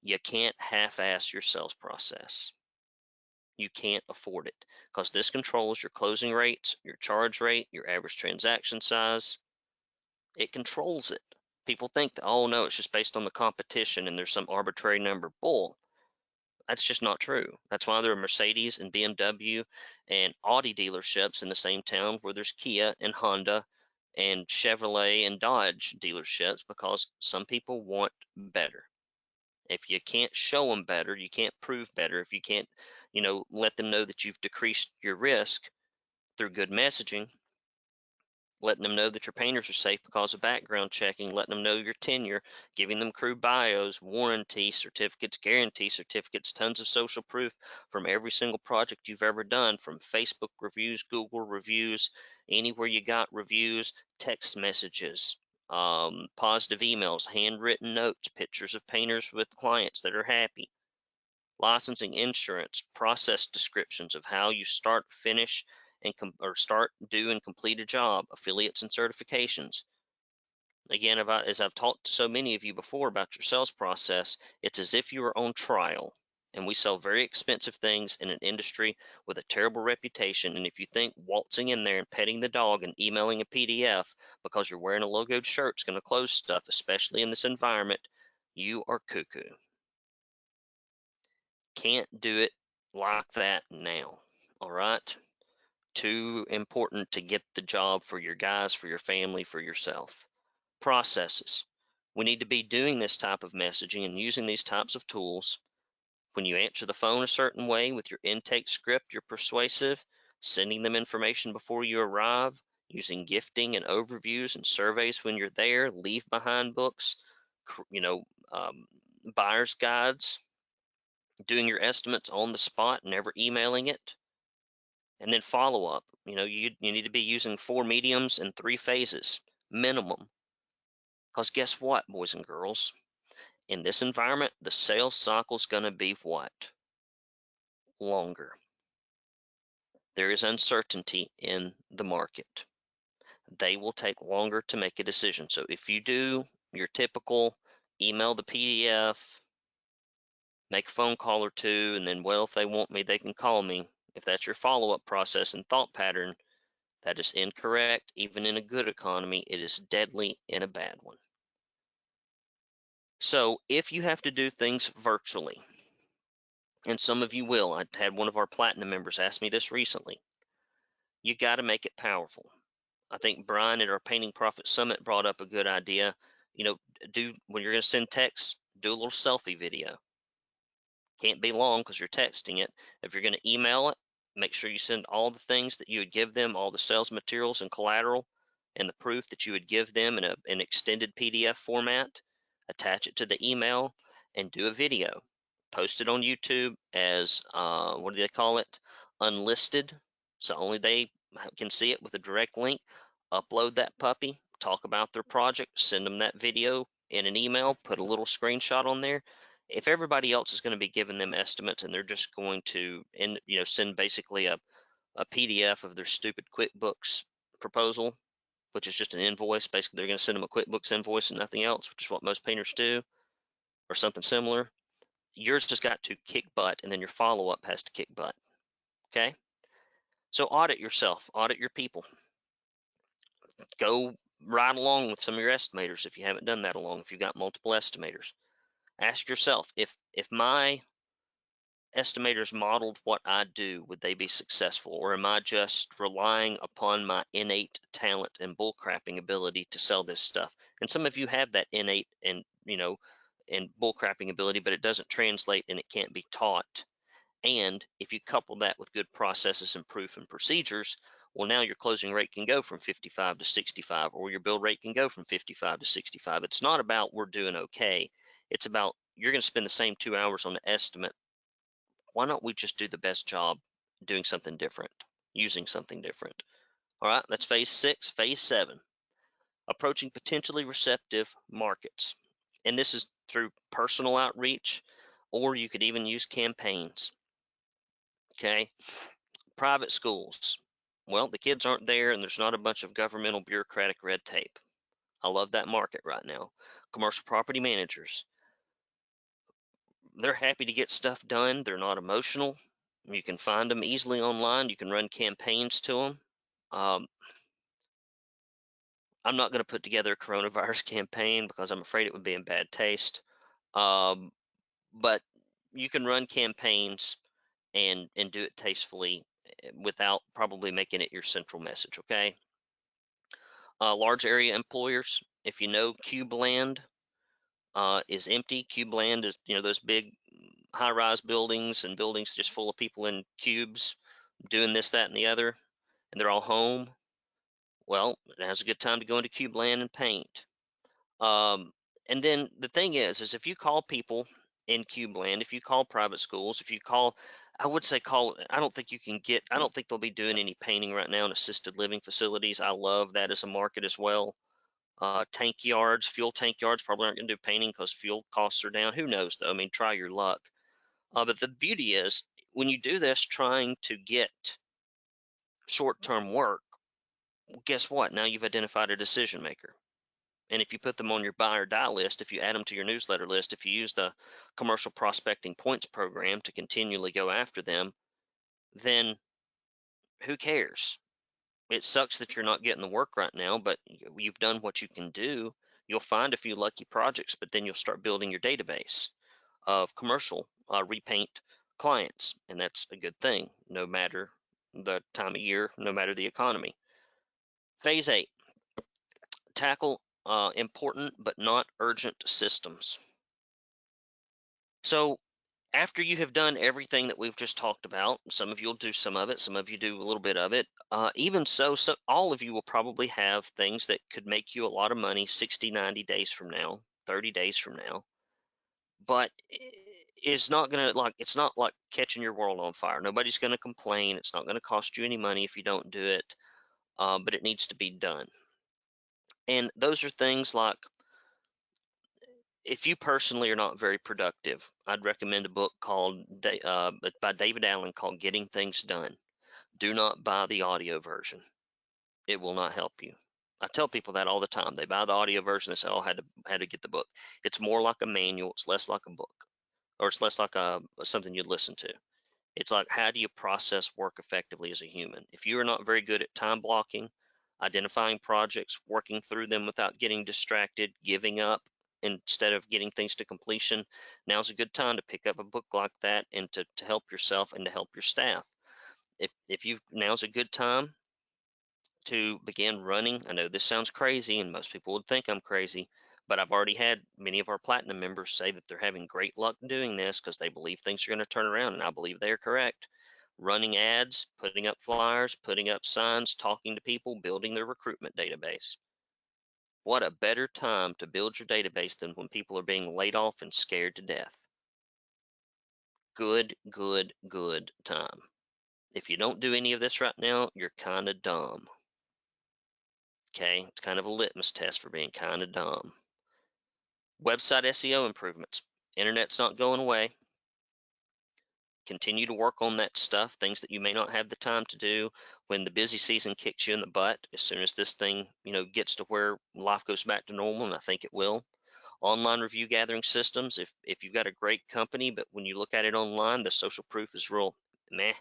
you can't half-ass your sales process you can't afford it because this controls your closing rates your charge rate your average transaction size it controls it people think that oh no it's just based on the competition and there's some arbitrary number bull that's just not true. That's why there are Mercedes and BMW and Audi dealerships in the same town where there's Kia and Honda and Chevrolet and Dodge dealerships because some people want better. If you can't show them better, you can't prove better. If you can't, you know, let them know that you've decreased your risk through good messaging, letting them know that your painters are safe because of background checking, letting them know your tenure, giving them crew bios, warranty certificates, guarantee certificates, tons of social proof from every single project you've ever done, from Facebook reviews, Google reviews, anywhere you got reviews, text messages, um, positive emails, handwritten notes, pictures of painters with clients that are happy, licensing, insurance, process descriptions of how you start, finish, and or start, do, and complete a job, affiliates and certifications. Again, I, as I've talked to so many of you before about your sales process, it's as if you were on trial. and we sell very expensive things in an industry with a terrible reputation. And if you think waltzing in there and petting the dog and emailing a PDF because you're wearing a logoed shirt is going to close stuff, especially in this environment, you are cuckoo. Can't do it like that now. All right. Too important to get the job for your guys, for your family, for yourself. Processes. We need to be doing this type of messaging and using these types of tools. When you answer the phone a certain way with your intake script, you're persuasive, sending them information before you arrive, using gifting and overviews and surveys when you're there, leave behind books, you know, um, buyer's guides, doing your estimates on the spot, never emailing it, and then follow up. You know, you, you need to be using four mediums and three phases minimum. Because guess what, boys and girls? In this environment, the sales cycle is going to be what? Longer. There is uncertainty in the market. They will take longer to make a decision. So if you do your typical email the PDF, make a phone call or two, and then, well, if they want me, they can call me. If that's your follow up process and thought pattern, that is incorrect. Even in a good economy, it is deadly in a bad one. So if you have to do things virtually, and some of you will, I had one of our platinum members ask me this recently, you got to make it powerful. I think Brian at our Painting Profit Summit brought up a good idea. You know, do when you're going to send text, do a little selfie video. Can't be long because you're texting it. If you're going to email it, make sure you send all the things that you would give them, all the sales materials and collateral, and the proof that you would give them in a, an extended PDF format. Attach it to the email and do a video. Post it on YouTube as uh, what do they call it? Unlisted. So only they can see it with a direct link. Upload that puppy, talk about their project, send them that video in an email, put a little screenshot on there, if everybody else is going to be giving them estimates and they're just going to in, you know send basically a, a pdf of their stupid quickbooks proposal which is just an invoice basically they're going to send them a quickbooks invoice and nothing else which is what most painters do or something similar yours just got to kick butt and then your follow-up has to kick butt okay? So audit yourself audit your people. Go right along with some of your estimators if you haven't done that along if you've got multiple estimators ask yourself if if my estimators modeled what I do, would they be successful? Or am I just relying upon my innate talent and bullcrapping ability to sell this stuff? And some of you have that innate and you know and bullcrapping ability, but it doesn't translate and it can't be taught. And if you couple that with good processes and proof and procedures, well, now your closing rate can go from 55 to 65, or your build rate can go from 55 to 65. It's not about we're doing okay. It's about you're going to spend the same two hours on the estimate. Why don't we just do the best job doing something different, using something different? All right, that's phase six. Phase seven, approaching potentially receptive markets. And this is through personal outreach, or you could even use campaigns. Okay, private schools. Well, the kids aren't there, and there's not a bunch of governmental bureaucratic red tape. I love that market right now. Commercial property managers they're happy to get stuff done. They're not emotional. You can find them easily online. You can run campaigns to them. Um, I'm not going to put together a coronavirus campaign because I'm afraid it would be in bad taste. Um, but you can run campaigns and and do it tastefully eh, without probably making it your central message. Okay. Uh, large area employers. If you know Cubeland, uh, is empty. Cube land is, you know, those big high rise buildings and buildings just full of people in cubes doing this, that, and the other, and they're all home. Well, now's a good time to go into cube land and paint. Um, and then the thing is, is if you call people in cube land, if you call private schools, if you call, I would say call, I don't think you can get, I don't think they'll be doing any painting right now in assisted living facilities. I love that as a market as well. Uh, tank yards, fuel tank yards probably aren't going to do painting because fuel costs are down. Who knows though? I mean, try your luck. Uh, but the beauty is when you do this trying to get short-term work, guess what? Now you've identified a decision maker. And if you put them on your buy or die list, if you add them to your newsletter list, if you use the commercial prospecting points program to continually go after them, then who cares? It sucks that you're not getting the work right now, but you've done what you can do. You'll find a few lucky projects, but then you'll start building your database of commercial uh, repaint clients, and that's a good thing, no matter the time of year, no matter the economy. Phase eight, tackle uh, important but not urgent systems. So after you have done everything that we've just talked about, some of you will do some of it, some of you do a little bit of it. Uh, even so, so, all of you will probably have things that could make you a lot of money 60, 90 days from now, 30 days from now. But it's not going to like, it's not like catching your world on fire. Nobody's going to complain. It's not going to cost you any money if you don't do it, uh, but it needs to be done. And those are things like if you personally are not very productive, I'd recommend a book called uh, by David Allen called Getting Things Done. Do not buy the audio version. It will not help you. I tell people that all the time. They buy the audio version. They say, "Oh, I had to had to get the book." It's more like a manual. It's less like a book, or it's less like a something you'd listen to. It's like how do you process work effectively as a human? If you are not very good at time blocking, identifying projects, working through them without getting distracted, giving up instead of getting things to completion, now's a good time to pick up a book like that and to, to help yourself and to help your staff. If, if you now's a good time to begin running. I know this sounds crazy and most people would think I'm crazy, but I've already had many of our platinum members say that they're having great luck doing this because they believe things are going to turn around and I believe they're correct running ads, putting up flyers, putting up signs, talking to people, building their recruitment database. What a better time to build your database than when people are being laid off and scared to death. Good, good, good time. If you don't do any of this right now, you're kind of dumb. Okay, it's kind of a litmus test for being kind of dumb. Website SEO improvements. Internet's not going away continue to work on that stuff, things that you may not have the time to do when the busy season kicks you in the butt. As soon as this thing, you know, gets to where life goes back to normal, and I think it will. Online review gathering systems. If if you've got a great company, but when you look at it online, the social proof is real meh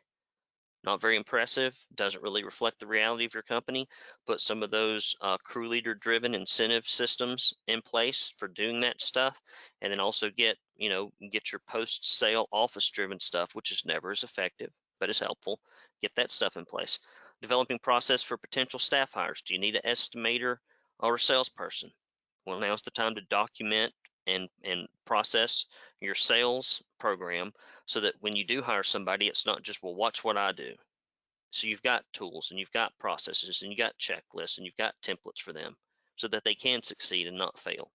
not very impressive, doesn't really reflect the reality of your company. Put some of those uh, crew leader driven incentive systems in place for doing that stuff. And then also get, you know, get your post sale office driven stuff, which is never as effective, but is helpful. Get that stuff in place. Developing process for potential staff hires. Do you need an estimator or a salesperson? Well, now's the time to document and, and process your sales program so that when you do hire somebody, it's not just, well, watch what I do. So you've got tools and you've got processes and you've got checklists and you've got templates for them so that they can succeed and not fail.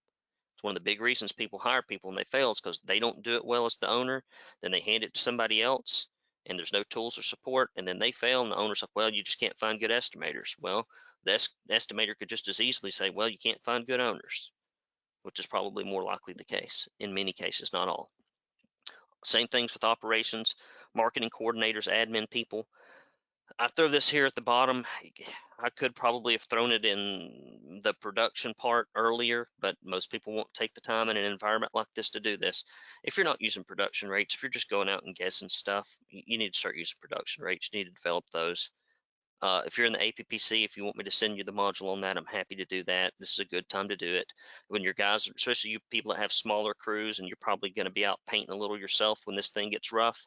It's one of the big reasons people hire people and they fail is because they don't do it well as the owner. Then they hand it to somebody else and there's no tools or support and then they fail and the owner's like, well, you just can't find good estimators. Well, the estimator could just as easily say, well, you can't find good owners which is probably more likely the case in many cases, not all. Same things with operations, marketing coordinators, admin people. I throw this here at the bottom. I could probably have thrown it in the production part earlier, but most people won't take the time in an environment like this to do this. If you're not using production rates, if you're just going out and guessing stuff, you need to start using production rates. You need to develop those. Uh, if you're in the APPC, if you want me to send you the module on that, I'm happy to do that. This is a good time to do it. When your guys, especially you people that have smaller crews and you're probably going to be out painting a little yourself when this thing gets rough,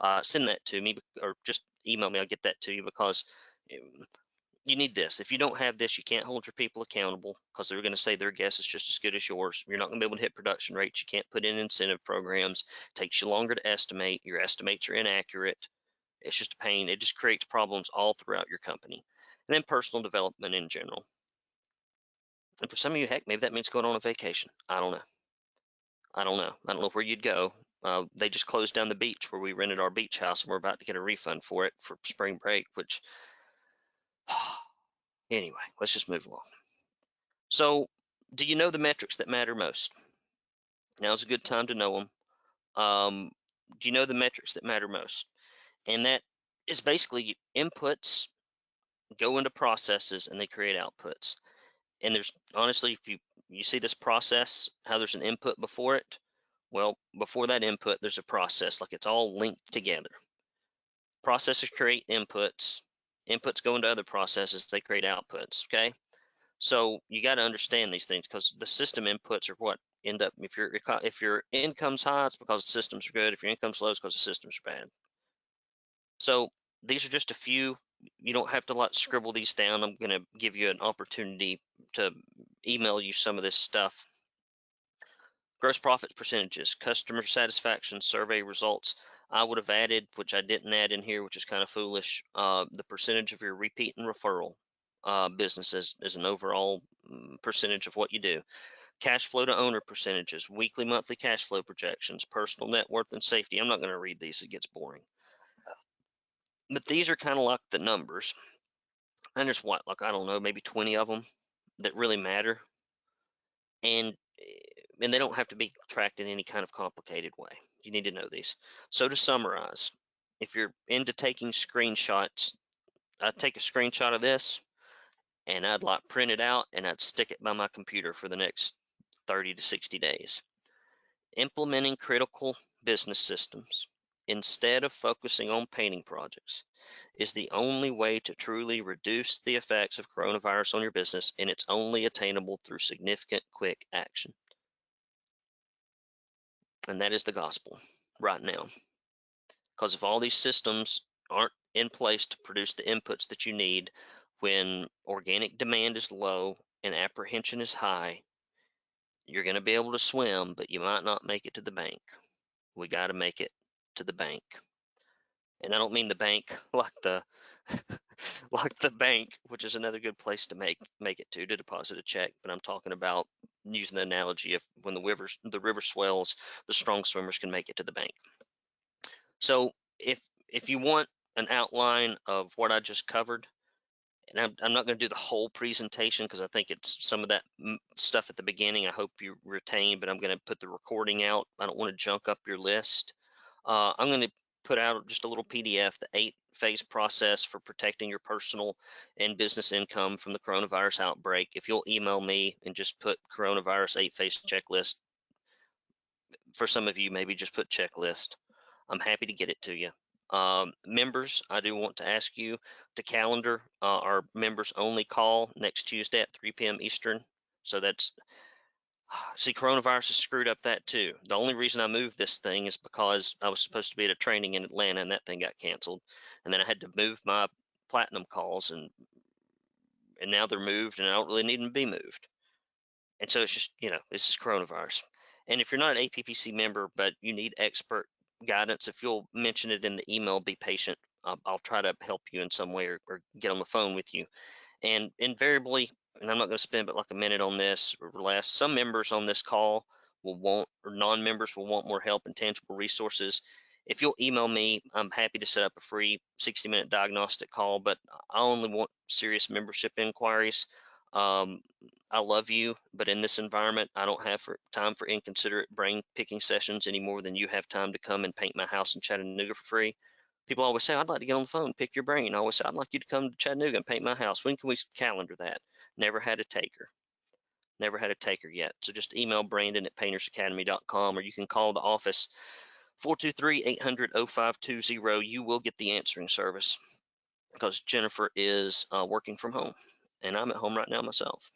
uh, send that to me or just email me. I'll get that to you because um, you need this. If you don't have this, you can't hold your people accountable because they're going to say their guess is just as good as yours. You're not going to be able to hit production rates. You can't put in incentive programs. It takes you longer to estimate. Your estimates are inaccurate. It's just a pain. It just creates problems all throughout your company. And then personal development in general. And for some of you, heck, maybe that means going on a vacation. I don't know. I don't know. I don't know where you'd go. Uh, they just closed down the beach where we rented our beach house and we're about to get a refund for it for spring break, which, anyway, let's just move along. So, do you know the metrics that matter most? Now's a good time to know them. Um, do you know the metrics that matter most? And that is basically inputs go into processes and they create outputs. And there's honestly, if you you see this process, how there's an input before it? Well, before that input, there's a process, like it's all linked together. Processes create inputs, inputs go into other processes, they create outputs, okay? So you got to understand these things because the system inputs are what end up, if your if your income's high, it's because the systems are good. If your income's low, it's because the systems are bad. So these are just a few. You don't have to like scribble these down. I'm going to give you an opportunity to email you some of this stuff. Gross profit percentages, customer satisfaction survey results. I would have added, which I didn't add in here, which is kind of foolish, uh, the percentage of your repeat and referral uh, business as, as an overall mm, percentage of what you do. Cash flow to owner percentages, weekly, monthly cash flow projections, personal net worth and safety. I'm not going to read these, it gets boring. But these are kind of like the numbers. And there's what, like, I don't know, maybe 20 of them that really matter. And eh, and they don't have to be tracked in any kind of complicated way. You need to know these. So to summarize, if you're into taking screenshots, I'd take a screenshot of this and I'd like print it out and I'd stick it by my computer for the next 30 to 60 days. Implementing critical business systems instead of focusing on painting projects is the only way to truly reduce the effects of coronavirus on your business, and it's only attainable through significant, quick action. And that is the gospel right now. Because if all these systems aren't in place to produce the inputs that you need when organic demand is low and apprehension is high, you're going to be able to swim, but you might not make it to the bank. We got to make it to the bank. And I don't mean the bank like the like the bank, which is another good place to make make it to to deposit a check, but I'm talking about using the analogy of when the river the river swells, the strong swimmers can make it to the bank. So if if you want an outline of what I just covered, and I'm, I'm not going to do the whole presentation because I think it's some of that stuff at the beginning I hope you retain, but I'm going to put the recording out. I don't want to junk up your list. Uh, I'm going to put out just a little PDF, the eight phase process for protecting your personal and business income from the coronavirus outbreak. If you'll email me and just put coronavirus eight phase checklist, for some of you, maybe just put checklist. I'm happy to get it to you. Um, members, I do want to ask you to calendar uh, our members only call next Tuesday at 3 p.m. Eastern. So that's See, coronavirus has screwed up that too. The only reason I moved this thing is because I was supposed to be at a training in Atlanta and that thing got canceled. And then I had to move my platinum calls and and now they're moved and I don't really need them to be moved. And so it's just, you know, this is coronavirus. And if you're not an APPC member, but you need expert guidance, if you'll mention it in the email, be patient. I'll, I'll try to help you in some way or, or get on the phone with you. And invariably, and I'm not going to spend but like a minute on this or less. Some members on this call will want, or non-members will want more help and tangible resources. If you'll email me, I'm happy to set up a free 60-minute diagnostic call, but I only want serious membership inquiries. Um, I love you, but in this environment, I don't have for, time for inconsiderate brain picking sessions any more than you have time to come and paint my house in Chattanooga for free people always say, I'd like to get on the phone, pick your brain. I always say, I'd like you to come to Chattanooga and paint my house. When can we calendar that? Never had a taker. Never had a taker yet. So just email Brandon at paintersacademy.com or you can call the office 423-800-0520. You will get the answering service because Jennifer is uh, working from home and I'm at home right now myself.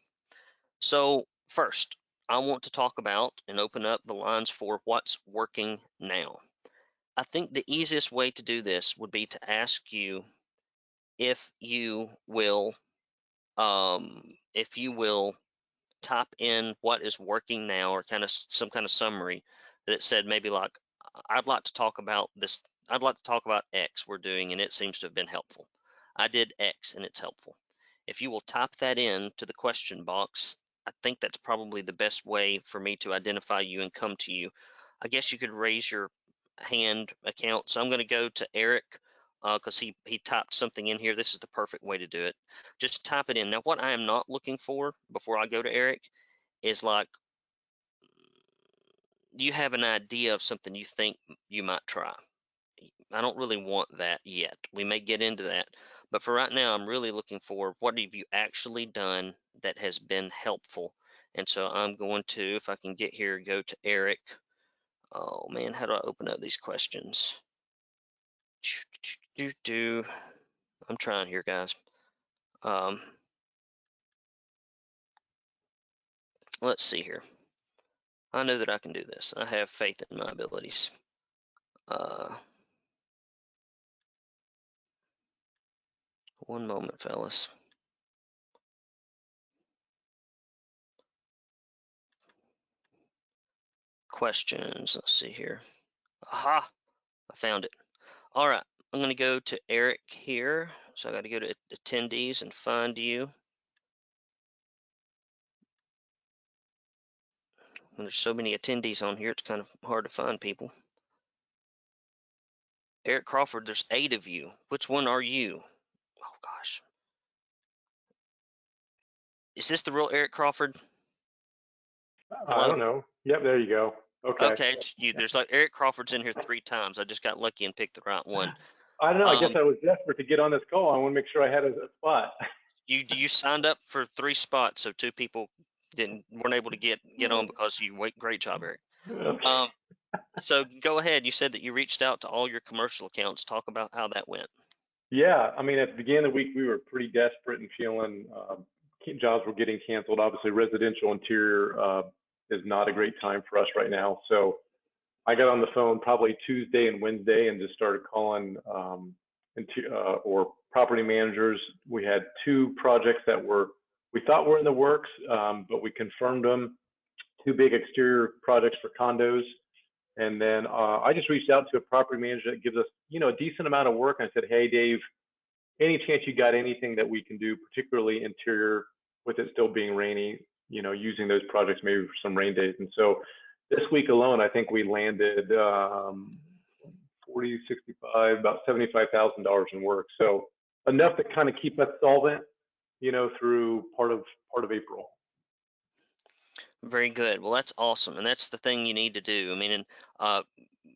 So first, I want to talk about and open up the lines for what's working now. I think the easiest way to do this would be to ask you if you will um, if you will type in what is working now or kind of some kind of summary that said maybe like I'd like to talk about this I'd like to talk about X we're doing and it seems to have been helpful. I did X and it's helpful. If you will type that in to the question box, I think that's probably the best way for me to identify you and come to you. I guess you could raise your hand account. So I'm going to go to Eric because uh, he, he typed something in here. This is the perfect way to do it. Just type it in. Now, what I am not looking for before I go to Eric is like, you have an idea of something you think you might try. I don't really want that yet. We may get into that. But for right now, I'm really looking for what have you actually done that has been helpful And so I'm going to, if I can get here, go to Eric. Oh man, how do I open up these questions? Do do. I'm trying here, guys. Um, let's see here. I know that I can do this. I have faith in my abilities. Uh, one moment, fellas. Questions. Let's see here. Aha! I found it. All right. I'm going to go to Eric here. So I got to go to attendees and find you. When there's so many attendees on here, it's kind of hard to find people. Eric Crawford, there's eight of you. Which one are you? Oh gosh. Is this the real Eric Crawford? I don't know. Yep, there you go. Okay. Okay, it's you. There's like Eric Crawford's in here three times. I just got lucky and picked the right one. I don't know. I guess Um, I was desperate to get on this call. I want to make sure I had a, a spot. You you signed up for three spots, so two people didn't weren't able to get get on because you wait. Great job, Eric. Okay. Um, so go ahead. You said that you reached out to all your commercial accounts. Talk about how that went. Yeah, I mean, at the beginning of the week, we were pretty desperate and feeling um, ke- jobs were getting canceled. Obviously, residential interior uh, is not a great time for us right now. So I got on the phone probably Tuesday and Wednesday and just started calling um, into, uh, or property managers. We had two projects that were we thought were in the works, um, but we confirmed them. Two big exterior projects for condos. And then uh, I just reached out to a property manager that gives us, you know, a decent amount of work. And I said, hey, Dave, any chance you got anything that we can do, particularly interior, with it still being rainy, you know, using those projects maybe for some rain days. And so this week alone, I think we landed um, 40, 65, about $75,000 in work. So enough to kind of keep us solvent, you know, through part of part of April. Very good. Well, that's awesome, and that's the thing you need to do. I mean, and uh,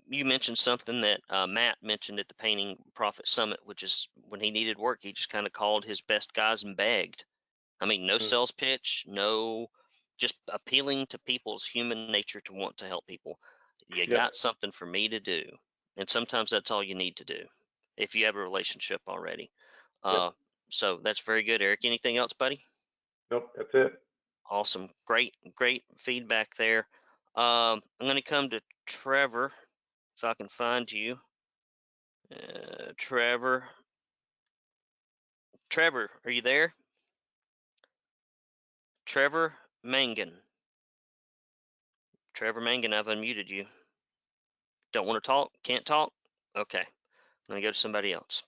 you mentioned something that uh, Matt mentioned at the Painting Profit Summit, which is when he needed work, he just kind of called his best guys and begged. I mean, no Mm. sales pitch, no, just appealing to people's human nature to want to help people. You Yep. got something for me to do, and sometimes that's all you need to do if you have a relationship already. Yep. Uh, so that's very good, Eric. Anything else, buddy? Nope, that's it. Awesome. Great, great feedback there. Um, I'm going to come to Trevor, if I can find you. Uh, Trevor. Trevor, are you there? Trevor Mangan. Trevor Mangan, I've unmuted you. Don't want to talk? Can't talk? Okay. I'm going to go to somebody else.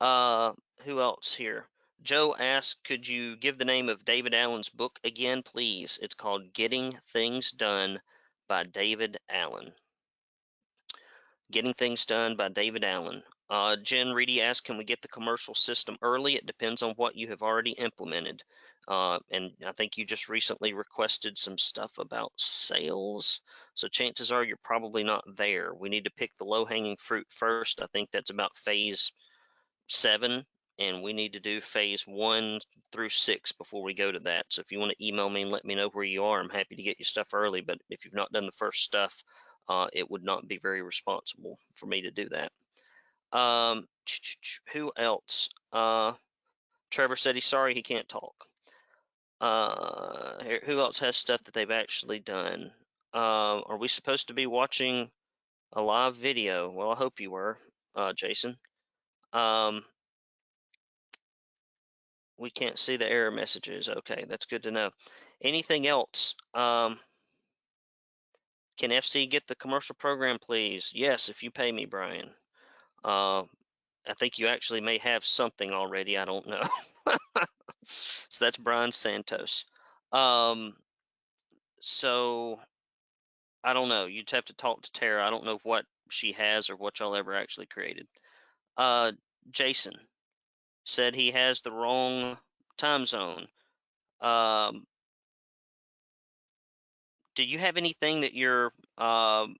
Uh, who else here? Joe asked, could you give the name of David Allen's book again, please? It's called Getting Things Done by David Allen. Getting Things Done by David Allen. Uh, Jen Reedy asked, can we get the commercial system early? It depends on what you have already implemented. Uh, and I think you just recently requested some stuff about sales. So chances are you're probably not there. We need to pick the low hanging fruit first. I think that's about phase seven and we need to do phase one through six before we go to that. So if you want to email me and let me know where you are, I'm happy to get you stuff early. But if you've not done the first stuff, uh, it would not be very responsible for me to do that. Um, who else? Uh, Trevor said he's sorry he can't talk. Uh, who else has stuff that they've actually done? Uh, are we supposed to be watching a live video? Well, I hope you were, uh, Jason. Um, we can't see the error messages. Okay, that's good to know. Anything else? Um, can FC get the commercial program, please? Yes, if you pay me, Brian. Uh, I think you actually may have something already. I don't know. so that's Brian Santos. Um, so I don't know. You'd have to talk to Tara. I don't know what she has or what y'all ever actually created. Uh, Jason said he has the wrong time zone. Um, do you have anything that you're, um,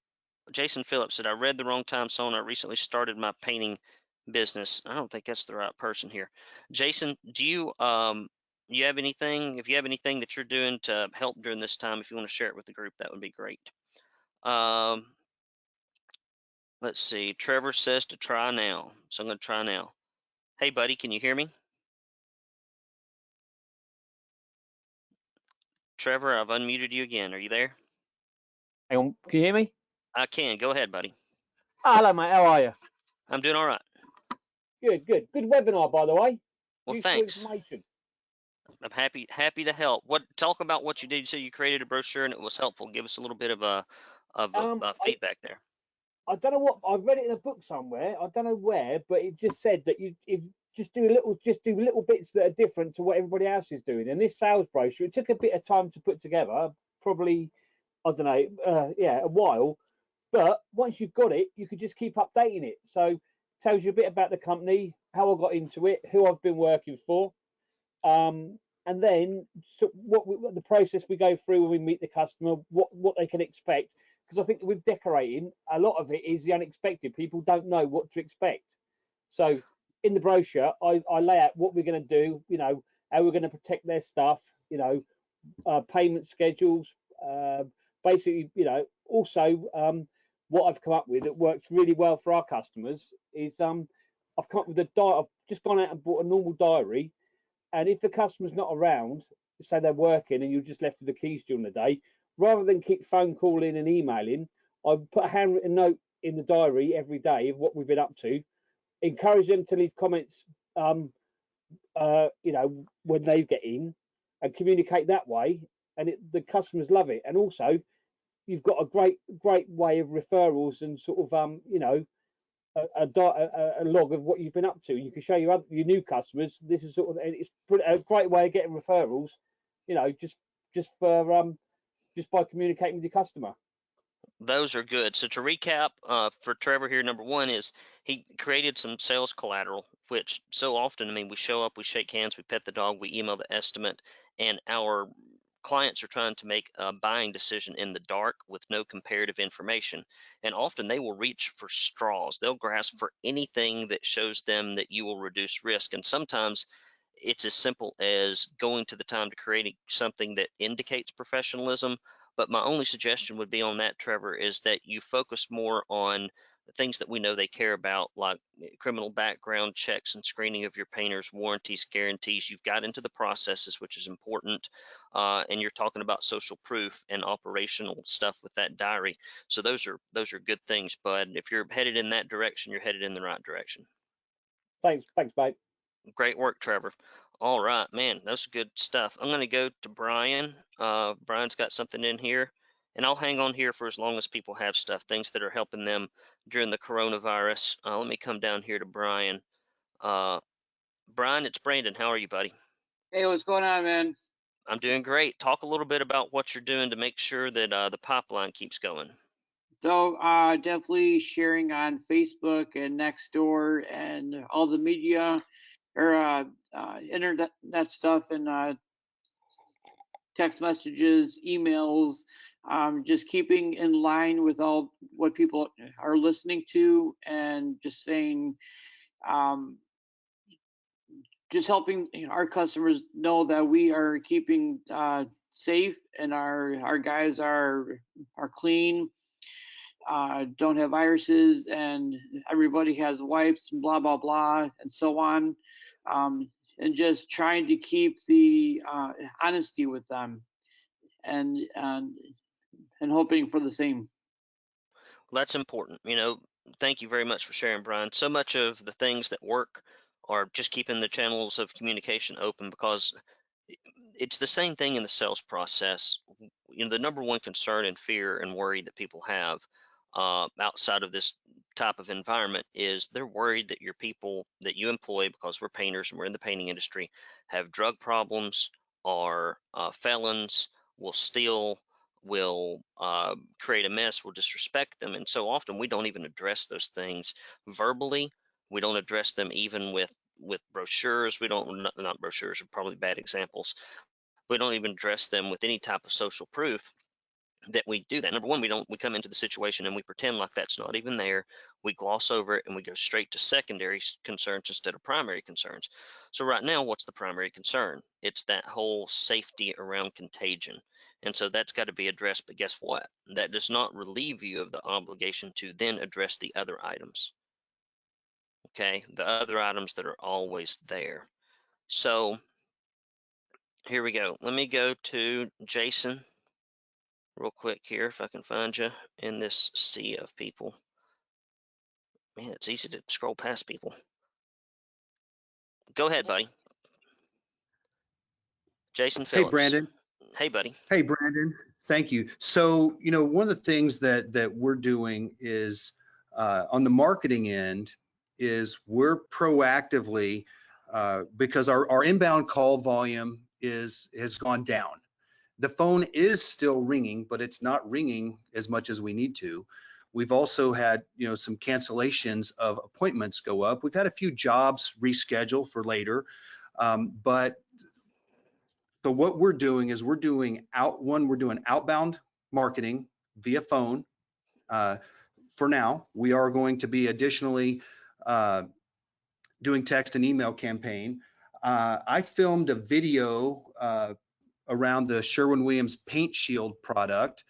Jason Phillips said, I read the wrong time zone. I recently started my painting business. I don't think that's the right person here. Jason, do you, um, you have anything, if you have anything that you're doing to help during this time, if you want to share it with the group, that would be great. Um, let's see. Trevor says to try now, so I'm going to try now. Hey, buddy, can you hear me? Trevor, I've unmuted you again. Are you there? Hang on, can you hear me? I can. Go ahead, buddy. Hello, mate. How are you? I'm doing all right. Good, good. Good webinar, by the way. Well, Useful thanks. I'm happy happy to help. What talk about what you did? You said you created a brochure and it was helpful. Give us a little bit of a of a, Um, uh, I- feedback there. I don't know what I've read it in a book somewhere. I don't know where, but it just said that you if just do a little, just do little bits that are different to what everybody else is doing. And this sales brochure, it took a bit of time to put together. Probably, I don't know, uh, yeah, a while. But once you've got it, you can just keep updating it. So tells you a bit about the company, how I got into it, who I've been working for, um, and then so what, we, what the process we go through when we meet the customer, what what they can expect. Because I think with decorating, a lot of it is the unexpected. People don't know what to expect. So in the brochure, I, I lay out what we're going to do. You know how we're going to protect their stuff. You know, uh, payment schedules. Uh, basically, you know, also um, what I've come up with that works really well for our customers is um, I've come up with a di- I've just gone out and bought a normal diary, and if the customer's not around, say they're working and you're just left with the keys during the day, rather than keep phone calling and emailing, I put a handwritten note in the diary every day of what we've been up to, encourage them to leave comments, um, uh, you know, when they get in, and communicate that way, and it, the customers love it. And also, you've got a great, great way of referrals and sort of, um, you know, a, a, a, log of what you've been up to. You can show your other, your new customers. This is sort of it's a great way of getting referrals. You know, just just for um, just by communicating with your customer. Those are good. So to recap, uh, for Trevor here, number one is he created some sales collateral, which so often, I mean, we show up, we shake hands, we pet the dog, we email the estimate, and our clients are trying to make a buying decision in the dark with no comparative information. And often they will reach for straws. They'll grasp for anything that shows them that you will reduce risk. And sometimes it's as simple as going to the time to creating something that indicates professionalism. But my only suggestion would be on that, Trevor, is that you focus more on the things that we know they care about, like eh, criminal background checks and screening of your painters, warranties, guarantees. You've got into the processes, which is important, uh, and you're talking about social proof and operational stuff with that diary. So those are those are good things. Bud. if you're headed in that direction, you're headed in the right direction. Thanks, thanks, mate. Great work, Trevor. All right, man, that's good stuff. I'm going to go to Brian. Uh, Brian's got something in here, and I'll hang on here for as long as people have stuff, things that are helping them during the coronavirus. Uh, let me come down here to Brian. Uh, Brian, it's Brandon. How are you, buddy? Hey, what's going on, man? I'm doing great. Talk a little bit about what you're doing to make sure that uh, the pipeline keeps going. So, uh, definitely sharing on Facebook and Nextdoor and all the media or uh, uh, internet that stuff and uh, text messages, emails, um, just keeping in line with all what people are listening to and just saying, um, just helping our customers know that we are keeping uh, safe and our our guys are are clean uh, don't have viruses and everybody has wipes and blah blah blah and so on um, and just trying to keep the uh, honesty with them. And and and hoping for the same Well, that's important. You know, thank you very much for sharing, Brian. So much of the things that work are just keeping the channels of communication open because it's the same thing in the sales process. You know, the number one concern and fear and worry that people have uh, outside of this type of environment is they're worried that your people that you employ, because we're painters and we're in the painting industry, have drug problems, are uh, felons, will steal, will uh, create a mess, will disrespect them. And so often we don't even address those things verbally. We don't address them even with with brochures. We don't not, not brochures are probably bad examples. We don't even address them with any type of social proof that we do that. Number one, we don't we come into the situation and we pretend like that's not even there. We gloss over it and we go straight to secondary concerns instead of primary concerns. So right now, what's the primary concern? It's that whole safety around contagion. And so that's got to be addressed. But guess what? That does not relieve you of the obligation to then address the other items. Okay, the other items that are always there. So here we go. Let me go to Jason real quick here if I can find you in this sea of people. Man, it's easy to scroll past people. Go ahead, buddy. Jason Phillips. Hey, Brandon. Hey, buddy. Hey, Brandon. Thank you. So, you know, one of the things that that we're doing is uh, on the marketing end is we're proactively uh, because our, our inbound call volume is has gone down. The phone is still ringing, but it's not ringing as much as we need to. We've also had, you know, some cancellations of appointments go up. We've had a few jobs reschedule for later, um, but so what we're doing is we're doing out one, we're doing outbound marketing via phone. Uh, for now, we are going to be additionally uh, doing text and email campaign. Uh, I filmed a video uh, around the Sherwin-Williams Paint Shield product.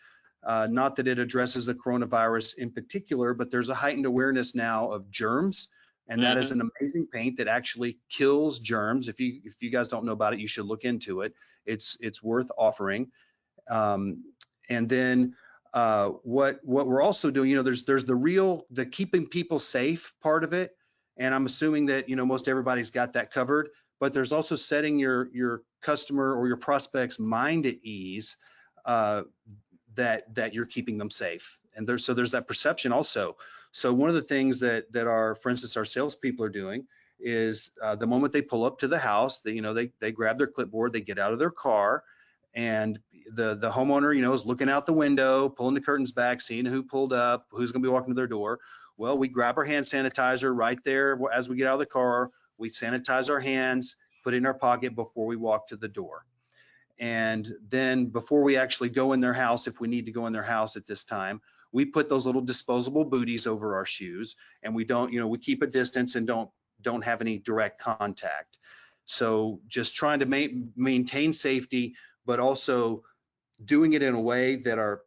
Uh, not that it addresses the coronavirus in particular, but there's a heightened awareness now of germs. And that is an amazing paint that actually kills germs. If you if you guys don't know about it, you should look into it. It's it's worth offering. Um, and then uh, what what we're also doing, you know, there's there's the real the keeping people safe part of it, and I'm assuming that you know most everybody's got that covered. But there's also setting your your customer or your prospect's mind at ease uh, that that you're keeping them safe. And there's so there's that perception also. So one of the things that that our, for instance, our salespeople are doing is uh, the moment they pull up to the house, they, you know, they they grab their clipboard, they get out of their car, and the the homeowner, you know, is looking out the window, pulling the curtains back, seeing who pulled up, who's going to be walking to their door. Well, we grab our hand sanitizer right there as we get out of the car. We sanitize our hands, put it in our pocket before we walk to the door. And then before we actually go in their house, if we need to go in their house at this time, we put those little disposable booties over our shoes and we don't, you know, we keep a distance and don't don't have any direct contact. So just trying to ma- maintain safety, but also doing it in a way that our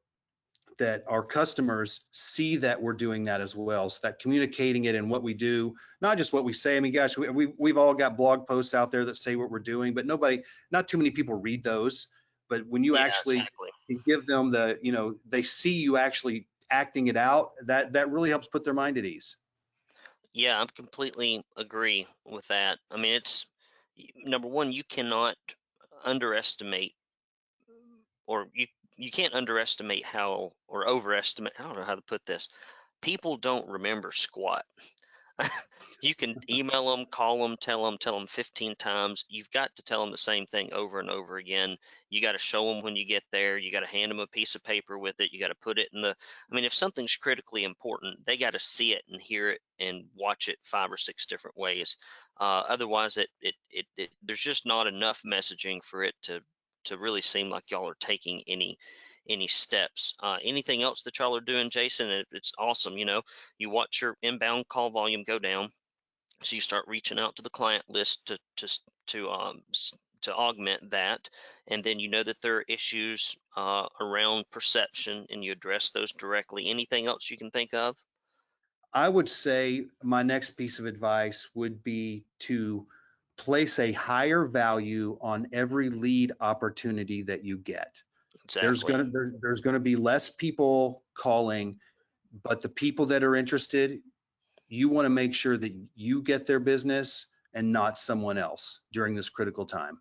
that our customers see that we're doing that as well. So that communicating it and what we do, not just what we say. I mean, gosh, we, we we've all got blog posts out there that say what we're doing, but nobody, not too many people read those. But when you Yeah, actually exactly. give them the, you know, they see you actually acting it out, that that really helps put their mind at ease. Yeah, I completely agree with that. I mean, it's number one, you cannot underestimate or you you can't underestimate how or overestimate, I don't know how to put this. People don't remember squat. you can email them, call them, tell them, tell them 15 times. You've got to tell them the same thing over and over again. You got to show them when you get there. You got to hand them a piece of paper with it. You got to put it in the, I mean, if something's critically important, they got to see it and hear it and watch it five or six different ways. Uh, otherwise, it, it, it, it, there's just not enough messaging for it to, to really seem like y'all are taking any any steps. Uh, anything else that y'all are doing, Jason? It, it's awesome. You know, you watch your inbound call volume go down, so you start reaching out to the client list to to to um to augment that, and then you know that there are issues uh, around perception, and you address those directly. Anything else you can think of? I would say my next piece of advice would be to place a higher value on every lead opportunity that you get. Exactly. There's gonna there, there's gonna be less people calling, but the people that are interested, you want to make sure that you get their business and not someone else during this critical time.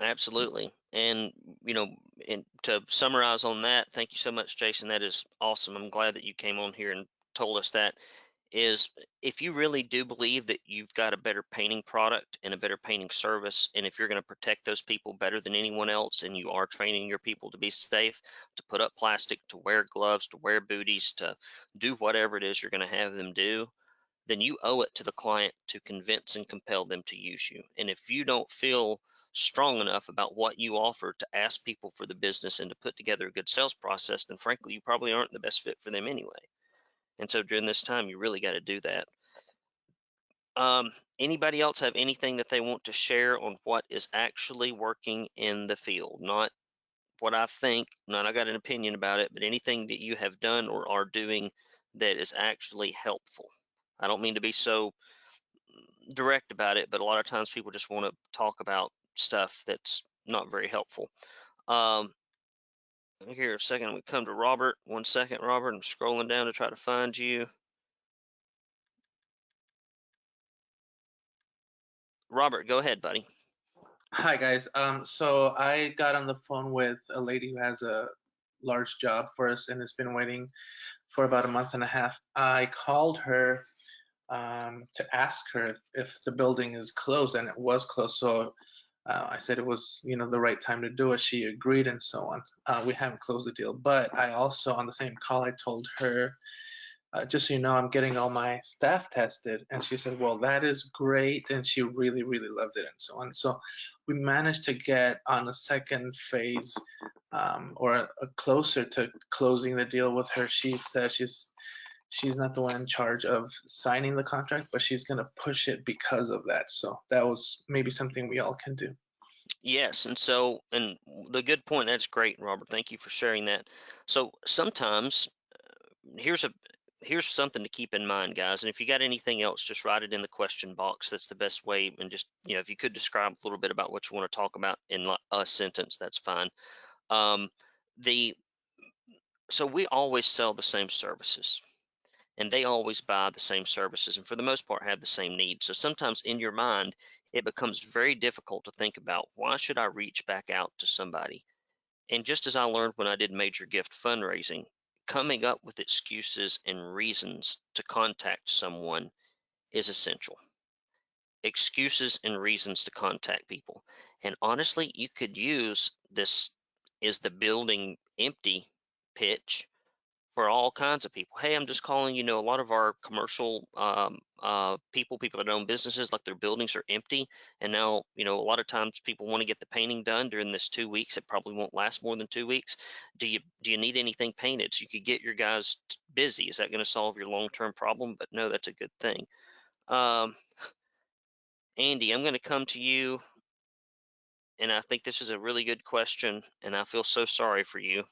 Absolutely. And, you know, and to summarize on that, thank you so much, Jason. That is awesome. I'm glad that you came on here and told us that. Is if you really do believe that you've got a better painting product and a better painting service, and if you're going to protect those people better than anyone else, and you are training your people to be safe, to put up plastic, to wear gloves, to wear booties, to do whatever it is you're going to have them do, then you owe it to the client to convince and compel them to use you. And if you don't feel strong enough about what you offer to ask people for the business and to put together a good sales process, then frankly, you probably aren't the best fit for them anyway. And so during this time, you really got to do that. Um, anybody else have anything that they want to share on what is actually working in the field? Not what I think, not I got an opinion about it, but anything that you have done or are doing that is actually helpful. I don't mean to be so direct about it, but a lot of times people just want to talk about stuff that's not very helpful. Um, here a second, we come to Robert. One second, Robert. I'm scrolling down to try to find you. Robert, go ahead, buddy. Hi guys. Um, so I got on the phone with a lady who has a large job for us and has been waiting for about a month and a half. I called her um, to ask her if, if the building is closed, and it was closed. So uh, I said it was, you know, the right time to do it. She agreed, and so on. Uh, we haven't closed the deal, but I also on the same call I told her uh, just so you know, I'm getting all my staff tested. And she said, well, that is great. And she really, really loved it and so on. So we managed to get on a second phase um, or a, a closer to closing the deal with her. She said she's she's not the one in charge of signing the contract, but she's going to push it because of that. So that was maybe something we all can do. Yes, and so and the good point. That's great, Robert. Thank you for sharing that. So sometimes uh, here's a here's something to keep in mind, guys. And if you got anything else, just write it in the question box. That's the best way. And just, you know, if you could describe a little bit about what you want to talk about in a sentence, that's fine. Um, the so we always sell the same services and they always buy the same services and for the most part have the same needs. So sometimes in your mind, it becomes very difficult to think about why should I reach back out to somebody? And just as I learned when I did major gift fundraising, coming up with excuses and reasons to contact someone is essential. Excuses and reasons to contact people. And honestly, you could use this is the building empty pitch for all kinds of people. Hey, I'm just calling, you know, a lot of our commercial um, uh, people, people that own businesses, like their buildings are empty. And now, you know, a lot of times people want to get the painting done during this two weeks. It probably won't last more than two weeks. Do you do you need anything painted? So you could get your guys busy. Is that going to solve your long-term problem? But no, that's a good thing. Um, Andy, I'm going to come to you. And I think this is a really good question. And I feel so sorry for you.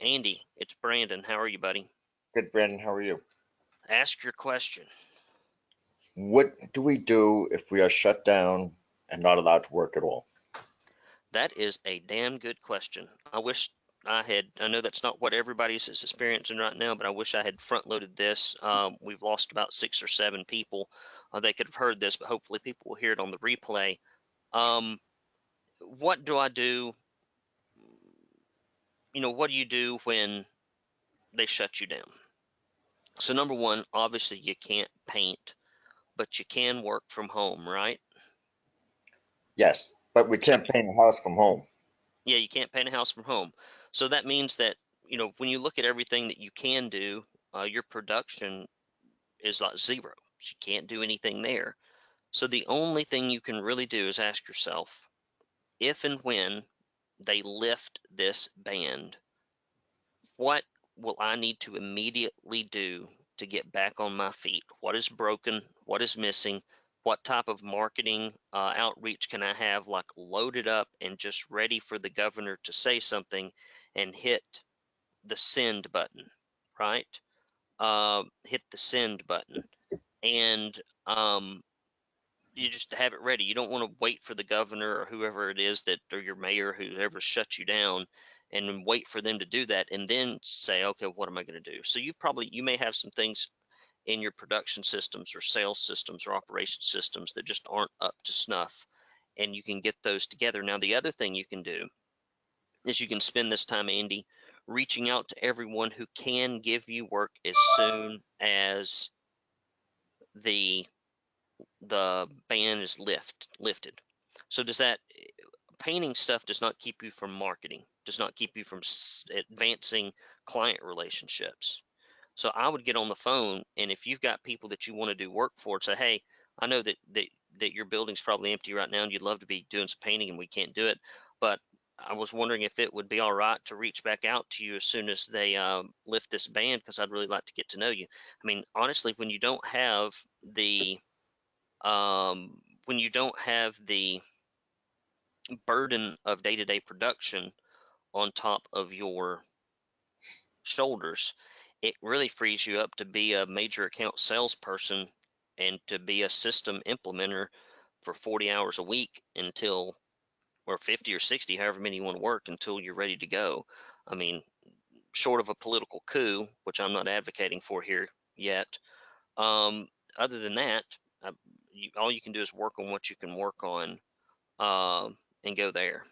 Andy, it's Brandon. How are you, buddy? Good, Brandon. How are you? Ask your question. What do we do if we are shut down and not allowed to work at all? That is a damn good question. I wish I had, I know that's not what everybody's is experiencing right now, but I wish I had front loaded this. Um, we've lost about six or seven people. Uh, they could have heard this, but hopefully people will hear it on the replay. Um, what do I do you know, what do you do when they shut you down? So number one, obviously you can't paint, but you can work from home, right? Yes, but we can't paint a house from home. Yeah, you can't paint a house from home. So that means that, you know, when you look at everything that you can do, uh, your production is like zero. You can't do anything there. So the only thing you can really do is ask yourself, if and when they lift this band, what will I need to immediately do to get back on my feet? What is broken? What is missing? What type of marketing uh, outreach can I have like loaded up and just ready for the governor to say something and hit the send button, right? Uh, hit the send button. And um, you just have it ready. You don't want to wait for the governor or whoever it is that, or your mayor, whoever shuts you down, and wait for them to do that, and then say, okay, what am I going to do? So you've probably you may have some things in your production systems or sales systems or operation systems that just aren't up to snuff, and you can get those together. Now, the other thing you can do is you can spend this time, Andy, reaching out to everyone who can give you work as soon as the the ban is lift lifted. So does that painting stuff does not keep you from marketing, does not keep you from advancing client relationships. So I would get on the phone and if you've got people that you want to do work for, say, hey, I know that that that your building's probably empty right now and you'd love to be doing some painting and we can't do it. But I was wondering if it would be all right to reach back out to you as soon as they um, lift this ban because I'd really like to get to know you. I mean, honestly, when you don't have the um, when you don't have the burden of day-to-day production on top of your shoulders, it really frees you up to be a major account salesperson and to be a system implementer for 40 hours a week until or 50 or 60 however many you want to work until you're ready to go. I mean short of a political coup which i'm not advocating for here yet um, other than that you, all you can do is work on what you can work on um, and go there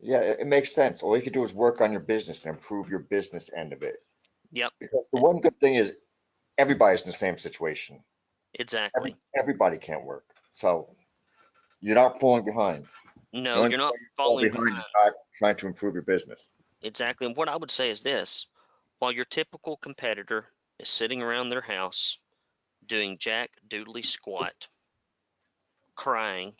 Yeah, it, it makes sense. All you can do is work on your business and improve your business end of it. Yep. Because the one good thing is everybody's in the same situation. exactly Every, everybody can't work. So you're not falling behind. no only you're not Fall falling behind behind not trying to improve your business. Exactly. And what I would say is this while your typical competitor is sitting around their house doing jack doodly squat, crying,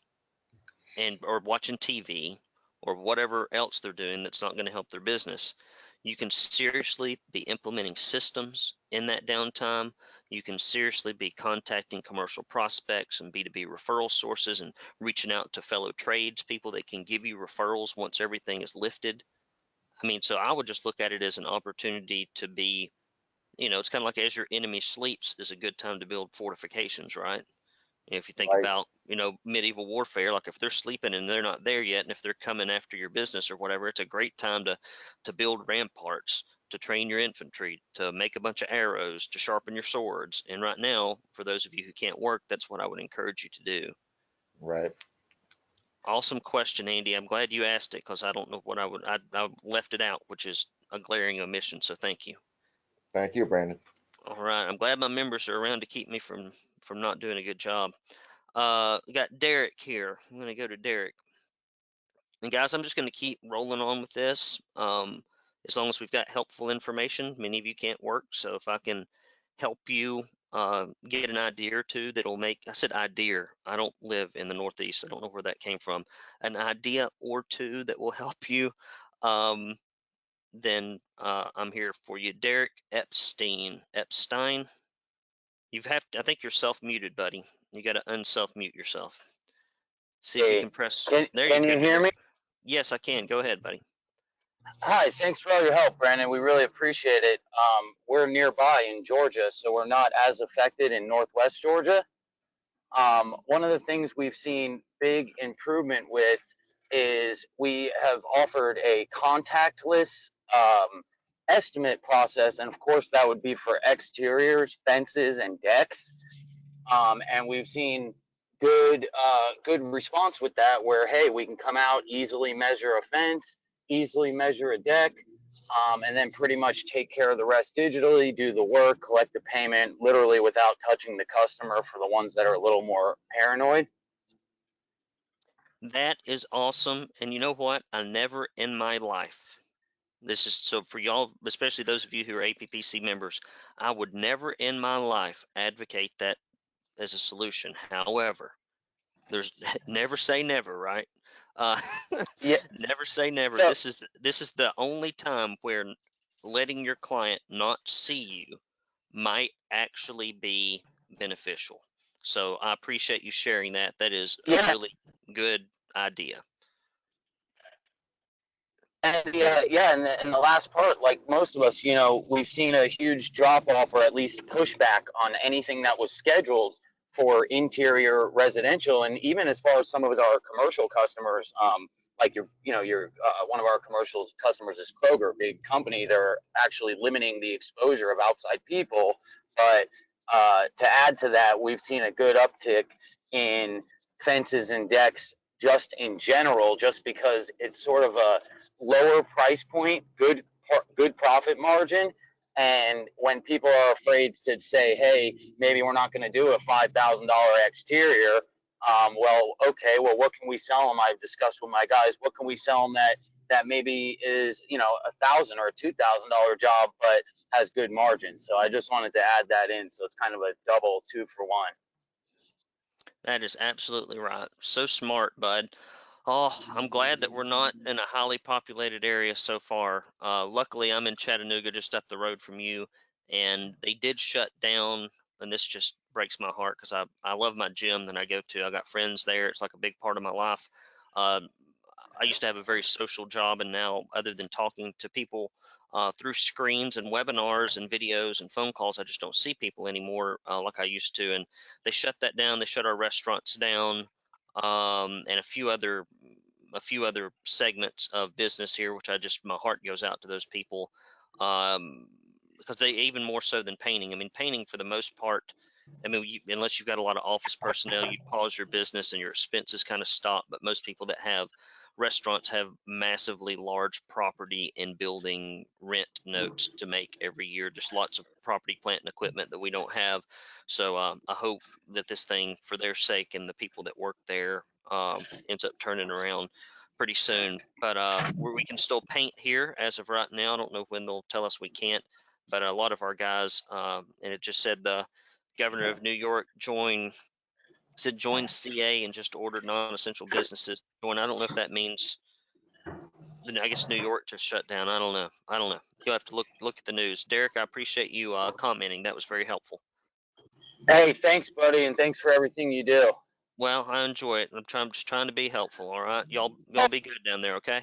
and or watching TV or whatever else they're doing that's not going to help their business, you can seriously be implementing systems in that downtime. You can seriously be contacting commercial prospects and B2B referral sources and reaching out to fellow trades, people that can give you referrals once everything is lifted. I mean, so I would just look at it as an opportunity to be, you know, it's kind of like as your enemy sleeps is a good time to build fortifications, right? If you think Right. about, you know, medieval warfare, like if they're sleeping and they're not there yet, and if they're coming after your business or whatever, it's a great time to to build ramparts, to train your infantry, to make a bunch of arrows, to sharpen your swords. And right now, for those of you who can't work, that's what I would encourage you to do. Right. Awesome question, Andy. I'm glad you asked it because I don't know what I would. I, I left it out, which is a glaring omission. So thank you. Thank you, Brandon. All right. I'm glad my members are around to keep me from from not doing a good job. Uh, we got Derek here. I'm gonna go to Derek. And guys, I'm just gonna keep rolling on with this. Um, as long as we've got helpful information. Many of you can't work, so if I can help you uh, get an idea or two that'll make I said idea. I don't live in the Northeast. I don't know where that came from. An idea or two that will help you. Um, then uh, I'm here for you. Derek Epstein. Epstein. You've have to, I think you're self-muted, buddy. You got to unself-mute yourself. See if you can press. Can, there can you you hear me? Yes, I can. Go ahead, buddy. Hi, thanks for all your help, Brandon. We really appreciate it. Um, we're nearby in Georgia, so we're not as affected in Northwest Georgia. Um, one of the things we've seen big improvement with is we have offered a contactless um, estimate process, and of course that would be for exteriors, fences, and decks. Um, and we've seen good uh, good response with that, where hey, we can come out easily measure a fence, easily measure a deck, um, and then pretty much take care of the rest digitally, do the work, collect the payment, literally without touching the customer for the ones that are a little more paranoid. That is awesome. And you know what? I never in my life, this is so for y'all, especially those of you who are APPC members, I would never in my life advocate that as a solution. However, there's never say never, right? Uh, Yeah. never say never. So- this is this is the only time where letting your client not see you might actually be beneficial. So I appreciate you sharing that. That is a really good idea. And yeah, yeah, and the, and the last part, like most of us, you know, we've seen a huge drop off or at least pushback on anything that was scheduled for interior residential, and even as far as some of our commercial customers, um, like your, you know, your uh, one of our commercial customers is Kroger, big company. They're actually limiting the exposure of outside people, but uh, to add to that, we've seen a good uptick in fences and decks just in general, just because it's sort of a lower price point, good good profit margin. And when people are afraid to say, "Hey, maybe we're not going to do a five thousand dollar exterior," um, well, okay, well, what can we sell them? I've discussed with my guys. What can we sell them that that maybe is you know a thousand or a two thousand dollar job, but has good margin. So I just wanted to add that in. So it's kind of a double two for one. That is absolutely right. So smart, bud. Oh, I'm glad that we're not in a highly populated area so far. Uh, luckily, I'm in Chattanooga, just up the road from you, and they did shut down. And this just breaks my heart because I, I love my gym that I go to. I got friends there. It's like a big part of my life. Uh, I used to have a very social job, and now, other than talking to people uh, through screens and webinars and videos and phone calls, I just don't see people anymore uh, like I used to. And they shut that down. They shut our restaurants down um, and a few other a few other segments of business here, which I just my heart goes out to those people um, because they even more so than painting. I mean, painting for the most part. I mean, you, unless you've got a lot of office personnel, you pause your business and your expenses kind of stop. But most people that have restaurants have massively large property and building rent notes to make every year. Just lots of property, plant, and equipment that we don't have. So um, I hope that this thing, for their sake and the people that work there, um, ends up turning around pretty soon. But uh, where we can still paint here as of right now. I don't know when they'll tell us we can't. But a lot of our guys, um, and it just said the governor of New York joined said join CA and just ordered non-essential businesses join. I don't know if that means. I guess New York just shut down. I don't know. I don't know. You'll have to look look at the news. Derek, I appreciate you uh, commenting. That was very helpful. Hey, thanks, buddy, and thanks for everything you do. Well, I enjoy it. I'm trying I'm just trying to be helpful. All right, y'all y'all be good down there. Okay.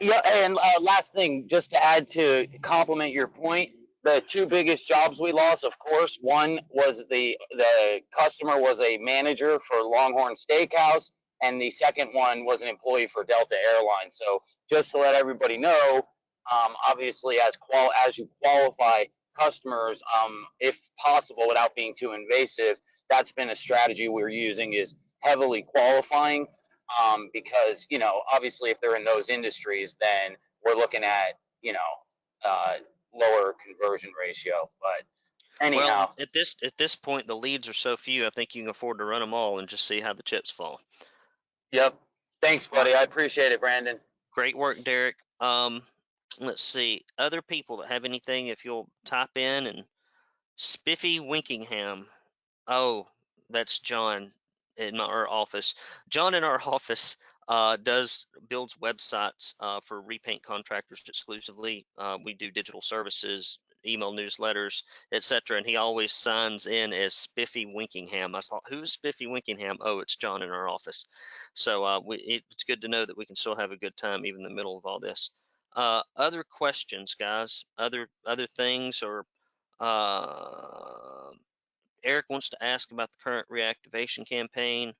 Yeah, and uh, last thing, just to add to compliment your point, the two biggest jobs we lost, of course, one was the the customer was a manager for Longhorn Steakhouse, and the second one was an employee for Delta Airlines. So just to let everybody know, um, obviously, as qual as you qualify customers, um, if possible, without being too invasive, that's been a strategy we're using is heavily qualifying, um, because you know, obviously, if they're in those industries, then we're looking at you know. Uh, lower conversion ratio. But anyhow, Well, at this at this point, the leads are so few. I think you can afford to run them all and just see how the chips fall. yep. Thanks, buddy. I appreciate it, Brandon. Great work, Derek. Um, let's see other people that have anything. If you'll type in and Spiffy Winkingham. Oh, that's John in my, our office. John in our office uh, does builds websites uh, for repaint contractors exclusively. Uh, we do digital services, email newsletters, etc. And he always signs in as Spiffy Winkingham. I thought, who's Spiffy Winkingham? Oh, it's John in our office. So uh, we, it, it's good to know that we can still have a good time even in the middle of all this. Uh, other questions, guys? Other other things or uh, Eric wants to ask about the current reactivation campaign.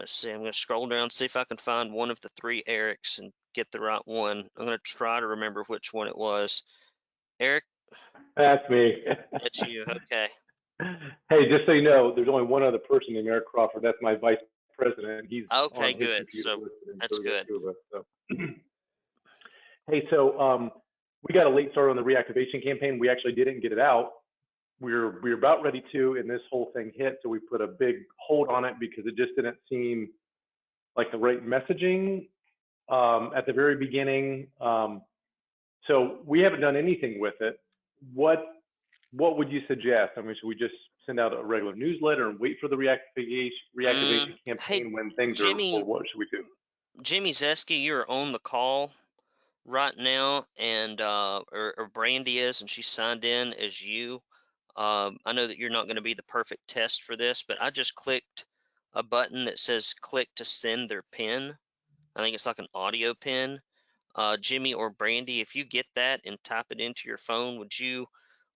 Let's see, I'm going to scroll down, see if I can find one of the three Erics and get the right one. I'm going to try to remember which one it was. Eric, That's me. that's you. Okay. Hey, just so you know, there's only one other person named Eric Crawford. That's my vice president. He's Okay, good. So, that's so we got good. so. Hey, so um, we got a late start on the reactivation campaign. We actually didn't get it out. We were we were about ready to, and this whole thing hit. So we put a big hold on it because it just didn't seem like the right messaging um, at the very beginning. Um, so we haven't done anything with it. What what would you suggest? I mean, should we just send out a regular newsletter and wait for the reactivation reactivation Mm, hey, campaign when things Jimmy- are, or what should we do? Jimmy Zeski, you're on the call right now, and uh, or, or Brandy is, and she signed in as you. Um, I know that you're not going to be the perfect test for this, but I just clicked a button that says click to send their pin. I think it's like an audio pin. Uh, Jimmy or Brandy, if you get that and type it into your phone, would you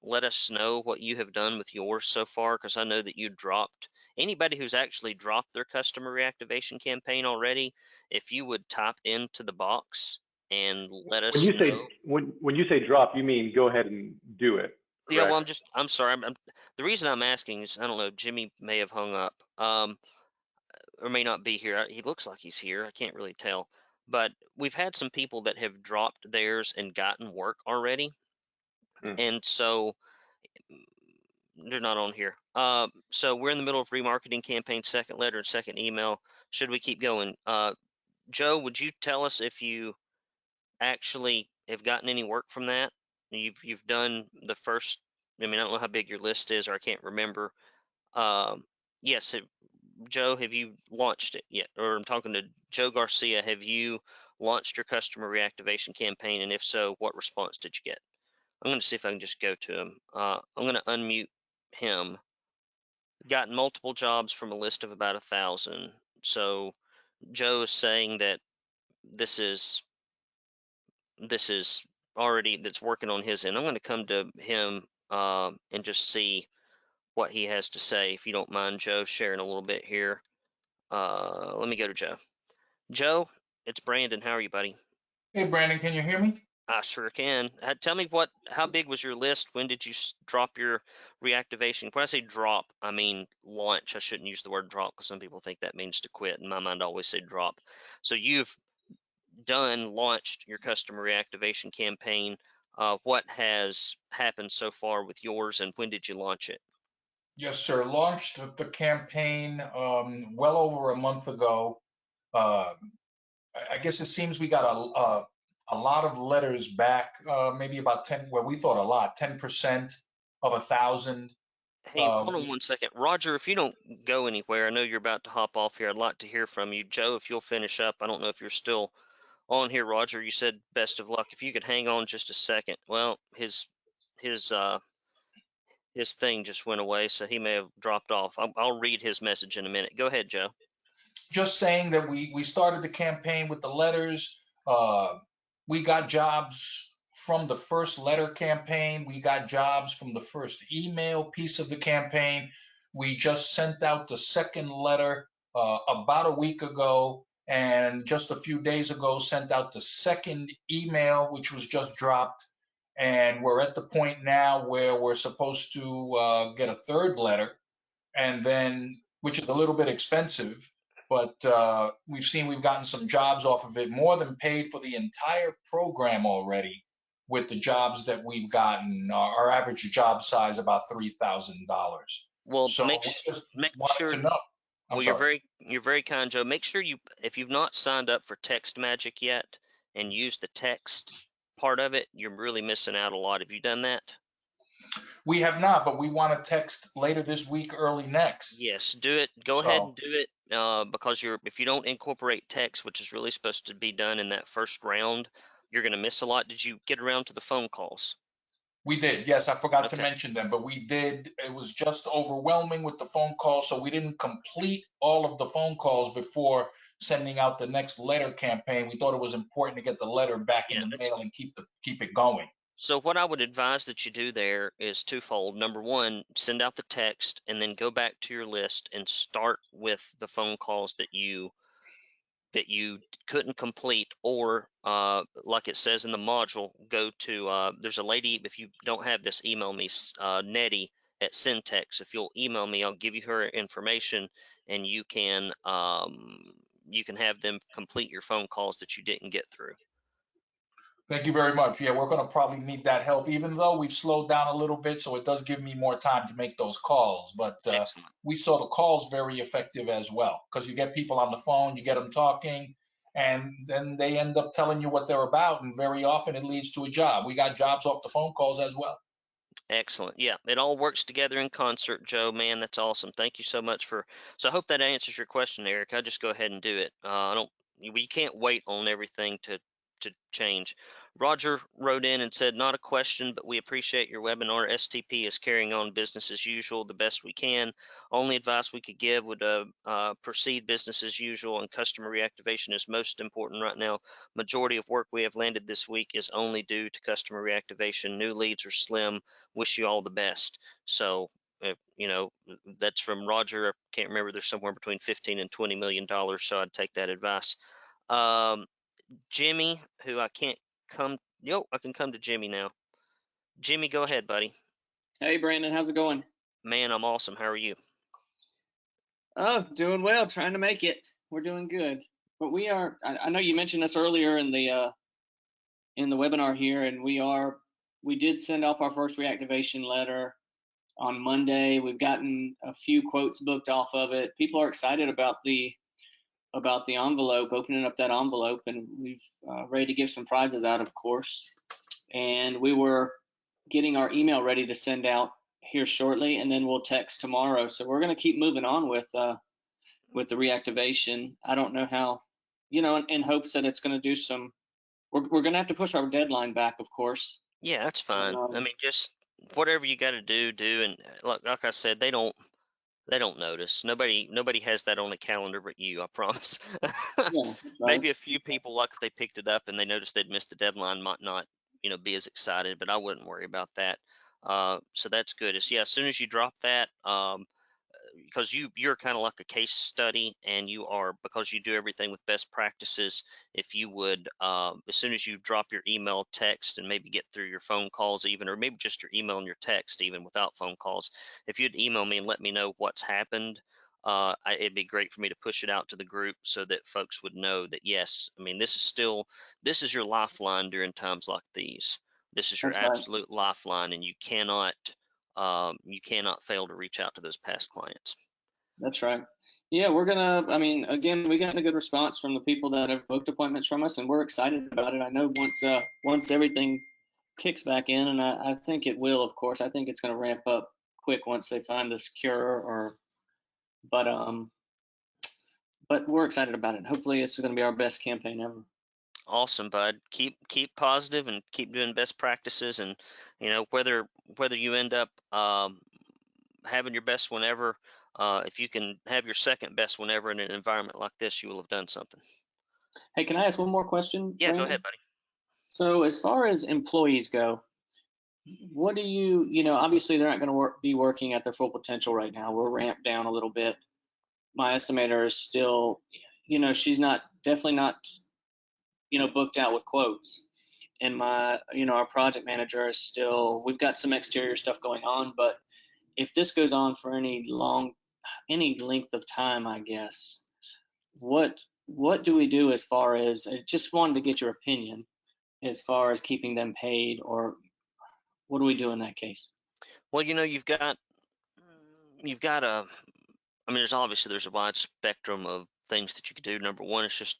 let us know what you have done with yours so far? Because I know that you dropped anybody who's actually dropped their customer reactivation campaign already. If you would type into the box and let us When you say know. when when you say drop, you mean go ahead and do it. Yeah, well. I'm just, I'm sorry. I'm, I'm, the reason I'm asking is, I don't know, Jimmy may have hung up, um, or may not be here. He looks like he's here. I can't really tell. But we've had some people that have dropped theirs and gotten work already. Hmm. And so they're not on here. Uh, so we're in the middle of remarketing campaign, second letter and second email. Should we keep going? Uh, Joe, would you tell us if you actually have gotten any work from that? You've you've done the first. I mean, I don't know how big your list is, or I can't remember. Um, yes. It, Joe, have you launched it yet? Or I'm talking to Joe Garcia. Have you launched your customer reactivation campaign? And if so, what response did you get? I'm going to see if I can just go to him. Uh, I'm going to unmute him. Got multiple jobs from a list of about a thousand. So Joe is saying that this is this is already that's working on his end. I'm going to come to him uh, and just see what he has to say. If you don't mind, Joe, sharing a little bit here. Uh, let me go to Joe. Joe, it's Brandon. How are you, buddy? Hey, Brandon, can you hear me? I sure can. Uh, Tell me what, how big was your list? When did you drop your reactivation? When I say drop, I mean launch. I shouldn't use the word drop because some people think that means to quit. In my mind, I always say drop. So you've done, launched your customer reactivation campaign. Uh, what has happened so far with yours and when did you launch it? Yes, sir. Launched the- campaign um, well over a month ago. Uh, I guess it seems we got a, a, a lot of letters back, uh, maybe about 10, well, we thought a lot, 10% of a thousand. Hey, Uh, hold on one second. Roger, if you don't go anywhere, I know you're about to hop off here. I'd like to hear from you. Joe, if you'll finish up, I don't know if you're still on here, Roger. You said best of luck. If you could hang on just a second. Well, his his uh his thing just went away, so he may have dropped off. I'll, I'll read his message in a minute. Go ahead, Joe. Just saying that we, we started the campaign with the letters. Uh, we got jobs from the first letter campaign. We got jobs from the first email piece of the campaign. We just sent out the second letter uh, about a week ago, and just a few days ago sent out the second email, which was just dropped. And we're at the point now where we're supposed to uh, get a third letter, and then which is a little bit expensive but uh, we've seen we've gotten some jobs off of it, more than paid for the entire program already with the jobs that we've gotten. Our, our average job size about three thousand dollars. Well, So make we just make sure. to know. I'm Well, you're very you're very kind, Joe. Make sure you if you've not signed up for Text Magic yet and used the text part of it, you're really missing out a lot. Have you done that? We have not, but we want to text later this week, early next. Yes, do it. Go ahead and do it uh, because you're if you don't incorporate text, which is really supposed to be done in that first round, you're going to miss a lot. Did you get around to the phone calls? We did, yes. I forgot to mention them, but we did. It was just overwhelming with the phone calls, so we didn't complete all of the phone calls before sending out the next letter campaign. We thought it was important to get the letter back Yeah, in the mail and keep the keep it going. So what I would advise that you do there is twofold. Number one, send out the text and then go back to your list and start with the phone calls that you that you couldn't complete or uh, like it says in the module, go to uh, there's a lady if you don't have this, email me uh, Nettie at Syntex. If you'll email me, I'll give you her information and you can um, you can have them complete your phone calls that you didn't get through. Thank you very much. Yeah, we're going to probably need that help, even though we've slowed down a little bit, so it does give me more time to make those calls. But uh, Excellent. we saw the calls very effective as well, because you get people on the phone, you get them talking, and then they end up telling you what they're about, and very often it leads to a job. We got jobs off the phone calls as well. Excellent. Yeah, it all works together in concert, Joe. Man, that's awesome. Thank you so much for. So I hope that answers your question, Eric. I'll just go ahead and do it. Uh, I don't. We can't wait on everything to to change. Roger wrote in and said, not a question, but we appreciate your webinar. STP is carrying on business as usual the best we can. Only advice we could give would uh, uh, proceed business as usual, and customer reactivation is most important right now. Majority of work we have landed this week is only due to customer reactivation. New leads are slim wish you all the best. So, uh, you know, that's from Roger. I can't remember. There's somewhere between 15 and 20 million dollars. So I'd take that advice. Um, Jimmy, who I can't come. Yo, I can come to Jimmy now. Jimmy, go ahead, buddy. Hey Brandon, how's it going? Man, I'm awesome. How are you? Oh, doing well, trying to make it. We're doing good. But we are I, I know you mentioned this earlier in the uh in the webinar here and we are we did send off our first reactivation letter on Monday. We've gotten a few quotes booked off of it. People are excited about the about the envelope, opening up that envelope and we've uh, ready to give some prizes out of course. And we were getting our email ready to send out here shortly, and then we'll text tomorrow. So we're going to keep moving on with uh, with the reactivation. I don't know how, you know, in, in hopes that it's going to do some. We're we're going to have to push our deadline back, of course. Yeah, that's fine. I Um, mean, just whatever you got to do, do. And uh, like, like I said, they don't, they don't notice. Nobody, nobody has that on a calendar but you. I promise. Yeah. Maybe a few people, like if they picked it up and they noticed they'd missed the deadline, might not, you know, be as excited. But I wouldn't worry about that. Uh, so that's good. It's yeah. As soon as you drop that, um, because you you're kind of like a case study and you are because you do everything with best practices if you would um, as soon as you drop your email text and maybe get through your phone calls even or maybe just your email and your text even without phone calls if you'd email me and let me know what's happened uh, I, it'd be great for me to push it out to the group so that folks would know that yes i mean this is still this is your lifeline during times like these this is your That's right. absolute lifeline and you cannot um, you cannot fail to reach out to those past clients. That's right. Yeah, we're gonna. I mean, again, we got a good response from the people that have booked appointments from us, and we're excited about it. I know once uh once everything kicks back in, and I, I think it will. Of course, I think it's going to ramp up quick once they find this cure. Or, but um, but we're excited about it. Hopefully, it's going to be our best campaign ever. Awesome, bud. Keep keep positive and keep doing best practices. And you know whether whether you end up um, having your best one ever, uh, if you can have your second best one ever in an environment like this, you will have done something. Hey, can I ask one more question? Yeah, go ahead, buddy. So as far as employees go, what do you, you know, obviously they're not going to work, be working at their full potential right now. We're ramped down a little bit. My estimator is still, you know, she's not, definitely not, you know, booked out with quotes. And my, you know, our project manager is still, we've got some exterior stuff going on, but if this goes on for any long, any length of time, I guess, what, what do we do as far as, I just wanted to get your opinion as far as keeping them paid or what do we do in that case? Well, you know, you've got you've got a I mean, there's obviously there's a wide spectrum of things that you could do. Number one is just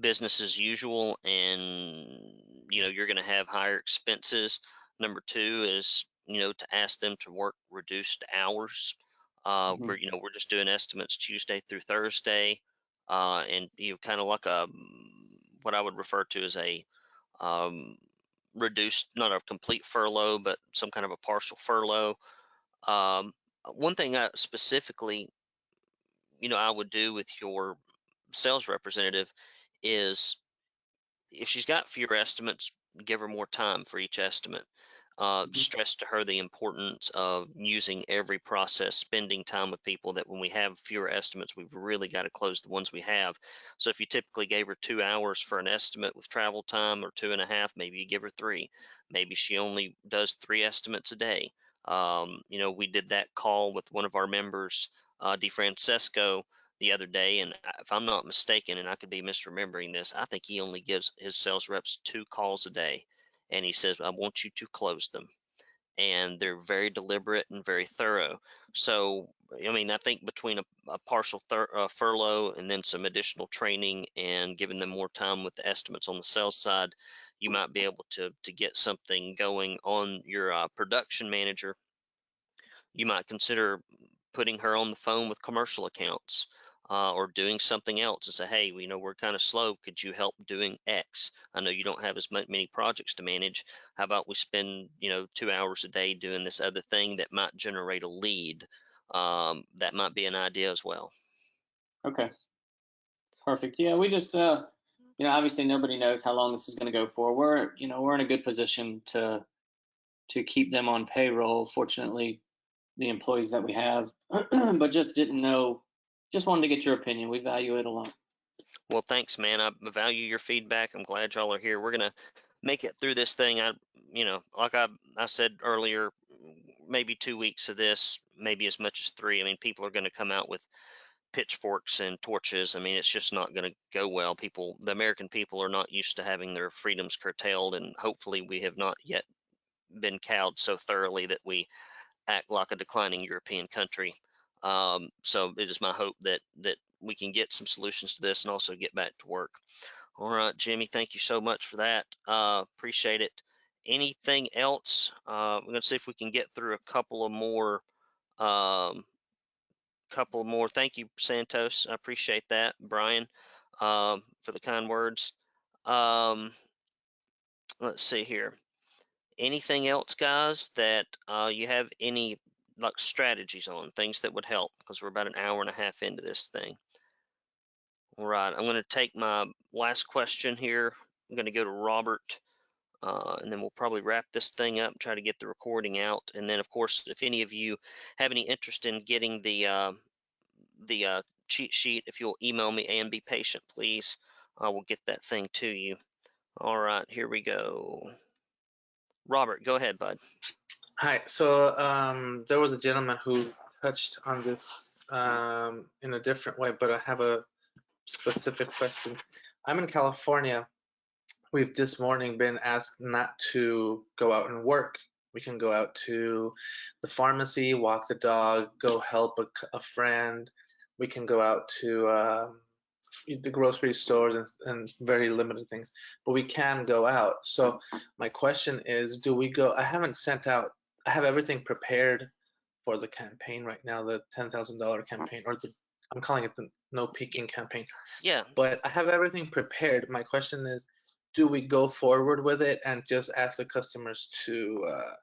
business as usual, and you know you're going to have higher expenses. Number two is you know to ask them to work reduced hours. Uh, Mhm. We're you know we're just doing estimates Tuesday through Thursday, uh, and you know kind of like a what I would refer to as a um, reduced, not a complete furlough, but some kind of a partial furlough. Um, one thing I specifically, you know, I would do with your sales representative is if she's got fewer estimates, give her more time for each estimate. Uh, Mhm. stress to her the importance of using every process, spending time with people that when we have fewer estimates, we've really got to close the ones we have. So if you typically gave her two hours for an estimate with travel time or two and a half, maybe you give her three. Maybe she only does three estimates a day. Um, you know, we did that call with one of our members, uh, DeFrancesco, the other day, and if I'm not mistaken, and I could be misremembering this, I think he only gives his sales reps two calls a day, and he says, "I want you to close them." And they're very deliberate and very thorough. So, I mean, I think between a, a partial uh, furlough and then some additional training and giving them more time with the estimates on the sales side, you might be able to to get something going on your uh, production manager. You might consider putting her on the phone with commercial accounts uh, or doing something else and say, hey, we know, we're kind of slow. Could you help doing X? I know you don't have as many projects to manage. How about we spend, you know, two hours a day doing this other thing that might generate a lead? Um, that might be an idea as well. Okay. Perfect. Yeah, we just, uh, you know, obviously nobody knows how long this is going to go for. We're, you know, we're in a good position to, to keep them on payroll. Fortunately, the employees that we have, but just didn't know, just wanted to get your opinion. We value it a lot. Well, thanks, man. I value your feedback. I'm glad y'all are here. We're gonna make it through this thing. I, you know, like I I said earlier, maybe two weeks of this, maybe as much as three. I mean, people are gonna come out with pitchforks and torches. I mean, it's just not gonna go well. People, the American people, are not used to having their freedoms curtailed, and hopefully, we have not yet been cowed so thoroughly that we act like a declining European country. Um, so it is my hope that that we can get some solutions to this and also get back to work. All right, Jimmy, thank you so much for that. Uh, appreciate it. Anything else? Uh, we're gonna see if we can get through a couple of more um, couple more. Thank you, Santos. I appreciate that, Brian, um, for the kind words. Um, let's see here. Anything else, guys, that uh, you have any like strategies on things that would help? Because we're about an hour and a half into this thing. All right, I'm going to take my last question here. I'm going to go to Robert, uh, and then we'll probably wrap this thing up, try to get the recording out. And then, of course, if any of you have any interest in getting the uh, the uh, cheat sheet, if you'll email me and be patient, please, I will get that thing to you. All right, here we go. Robert, go ahead, bud. Hi. So um, there was a gentleman who touched on this um, in a different way, but I have a specific question. I'm in California. We've this morning been asked not to go out and work. We can go out to the pharmacy, walk the dog, go help a, a friend. We can go out to um, the grocery stores and, and very limited things, but we can go out. So my question is, do we go? I haven't sent out. I have everything prepared for the campaign right now, the ten thousand dollar campaign, or the I'm calling it the no peeking campaign. Yeah, But I have everything prepared. My question is, do we go forward with it and just ask the customers to uh,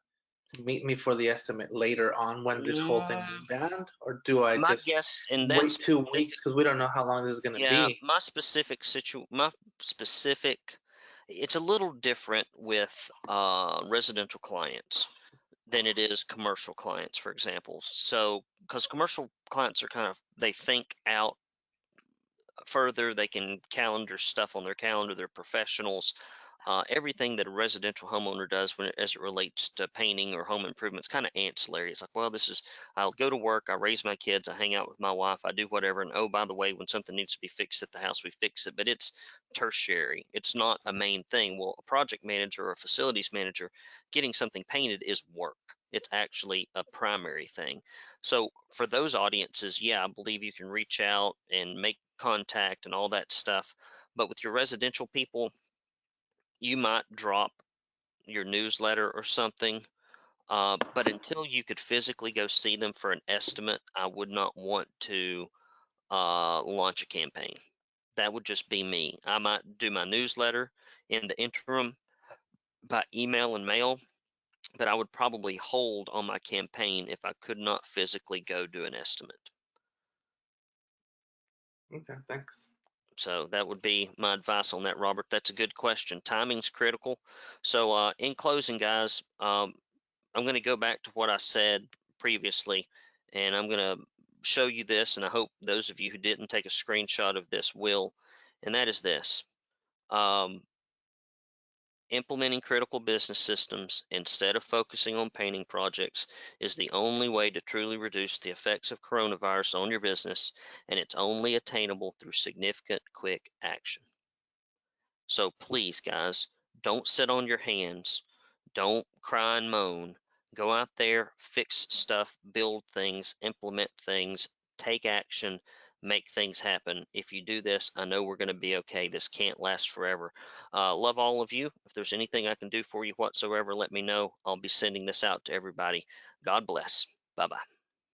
to meet me for the estimate later on when this whole thing is banned, or do I my just guess, wait two weeks because we don't know how long this is going to yeah, be? my specific situ, my specific, it's a little different with uh, residential clients than it is commercial clients, for example. So, because commercial clients are kind of they think out further, they can calendar stuff on their calendar. They're professionals. Uh, everything that a residential homeowner does when it, as it relates to painting or home improvements kind of ancillary. It's like, well, this is I'll go to work, I raise my kids, I hang out with my wife, I do whatever, and oh, by the way, when something needs to be fixed at the house, we fix it. But it's tertiary. It's not a main thing. Well, a project manager or a facilities manager getting something painted is work. It's actually a primary thing. So for those audiences, yeah, I believe you can reach out and make contact and all that stuff. But with your residential people, you might drop your newsletter or something. Uh, but until you could physically go see them for an estimate, I would not want to uh, launch a campaign. That would just be me. I might do my newsletter in the interim by email and mail, but I would probably hold on my campaign if I could not physically go do an estimate. Okay, thanks. So that would be my advice on that, Robert. That's a good question. Timing's critical. So uh, in closing, guys, um, I'm going to go back to what I said previously, and I'm going to show you this, and I hope those of you who didn't take a screenshot of this will, and that is this. Um, Implementing critical business systems instead of focusing on painting projects is the only way to truly reduce the effects of coronavirus on your business, and it's only attainable through significant, quick action. So please, guys, don't sit on your hands. Don't cry and moan. Go out there, fix stuff, build things, implement things, take action, make things happen. If you do this, I know we're going to be okay. This can't last forever. Uh, love all of you. If there's anything I can do for you whatsoever, let me know. I'll be sending this out to everybody. God bless. Bye bye.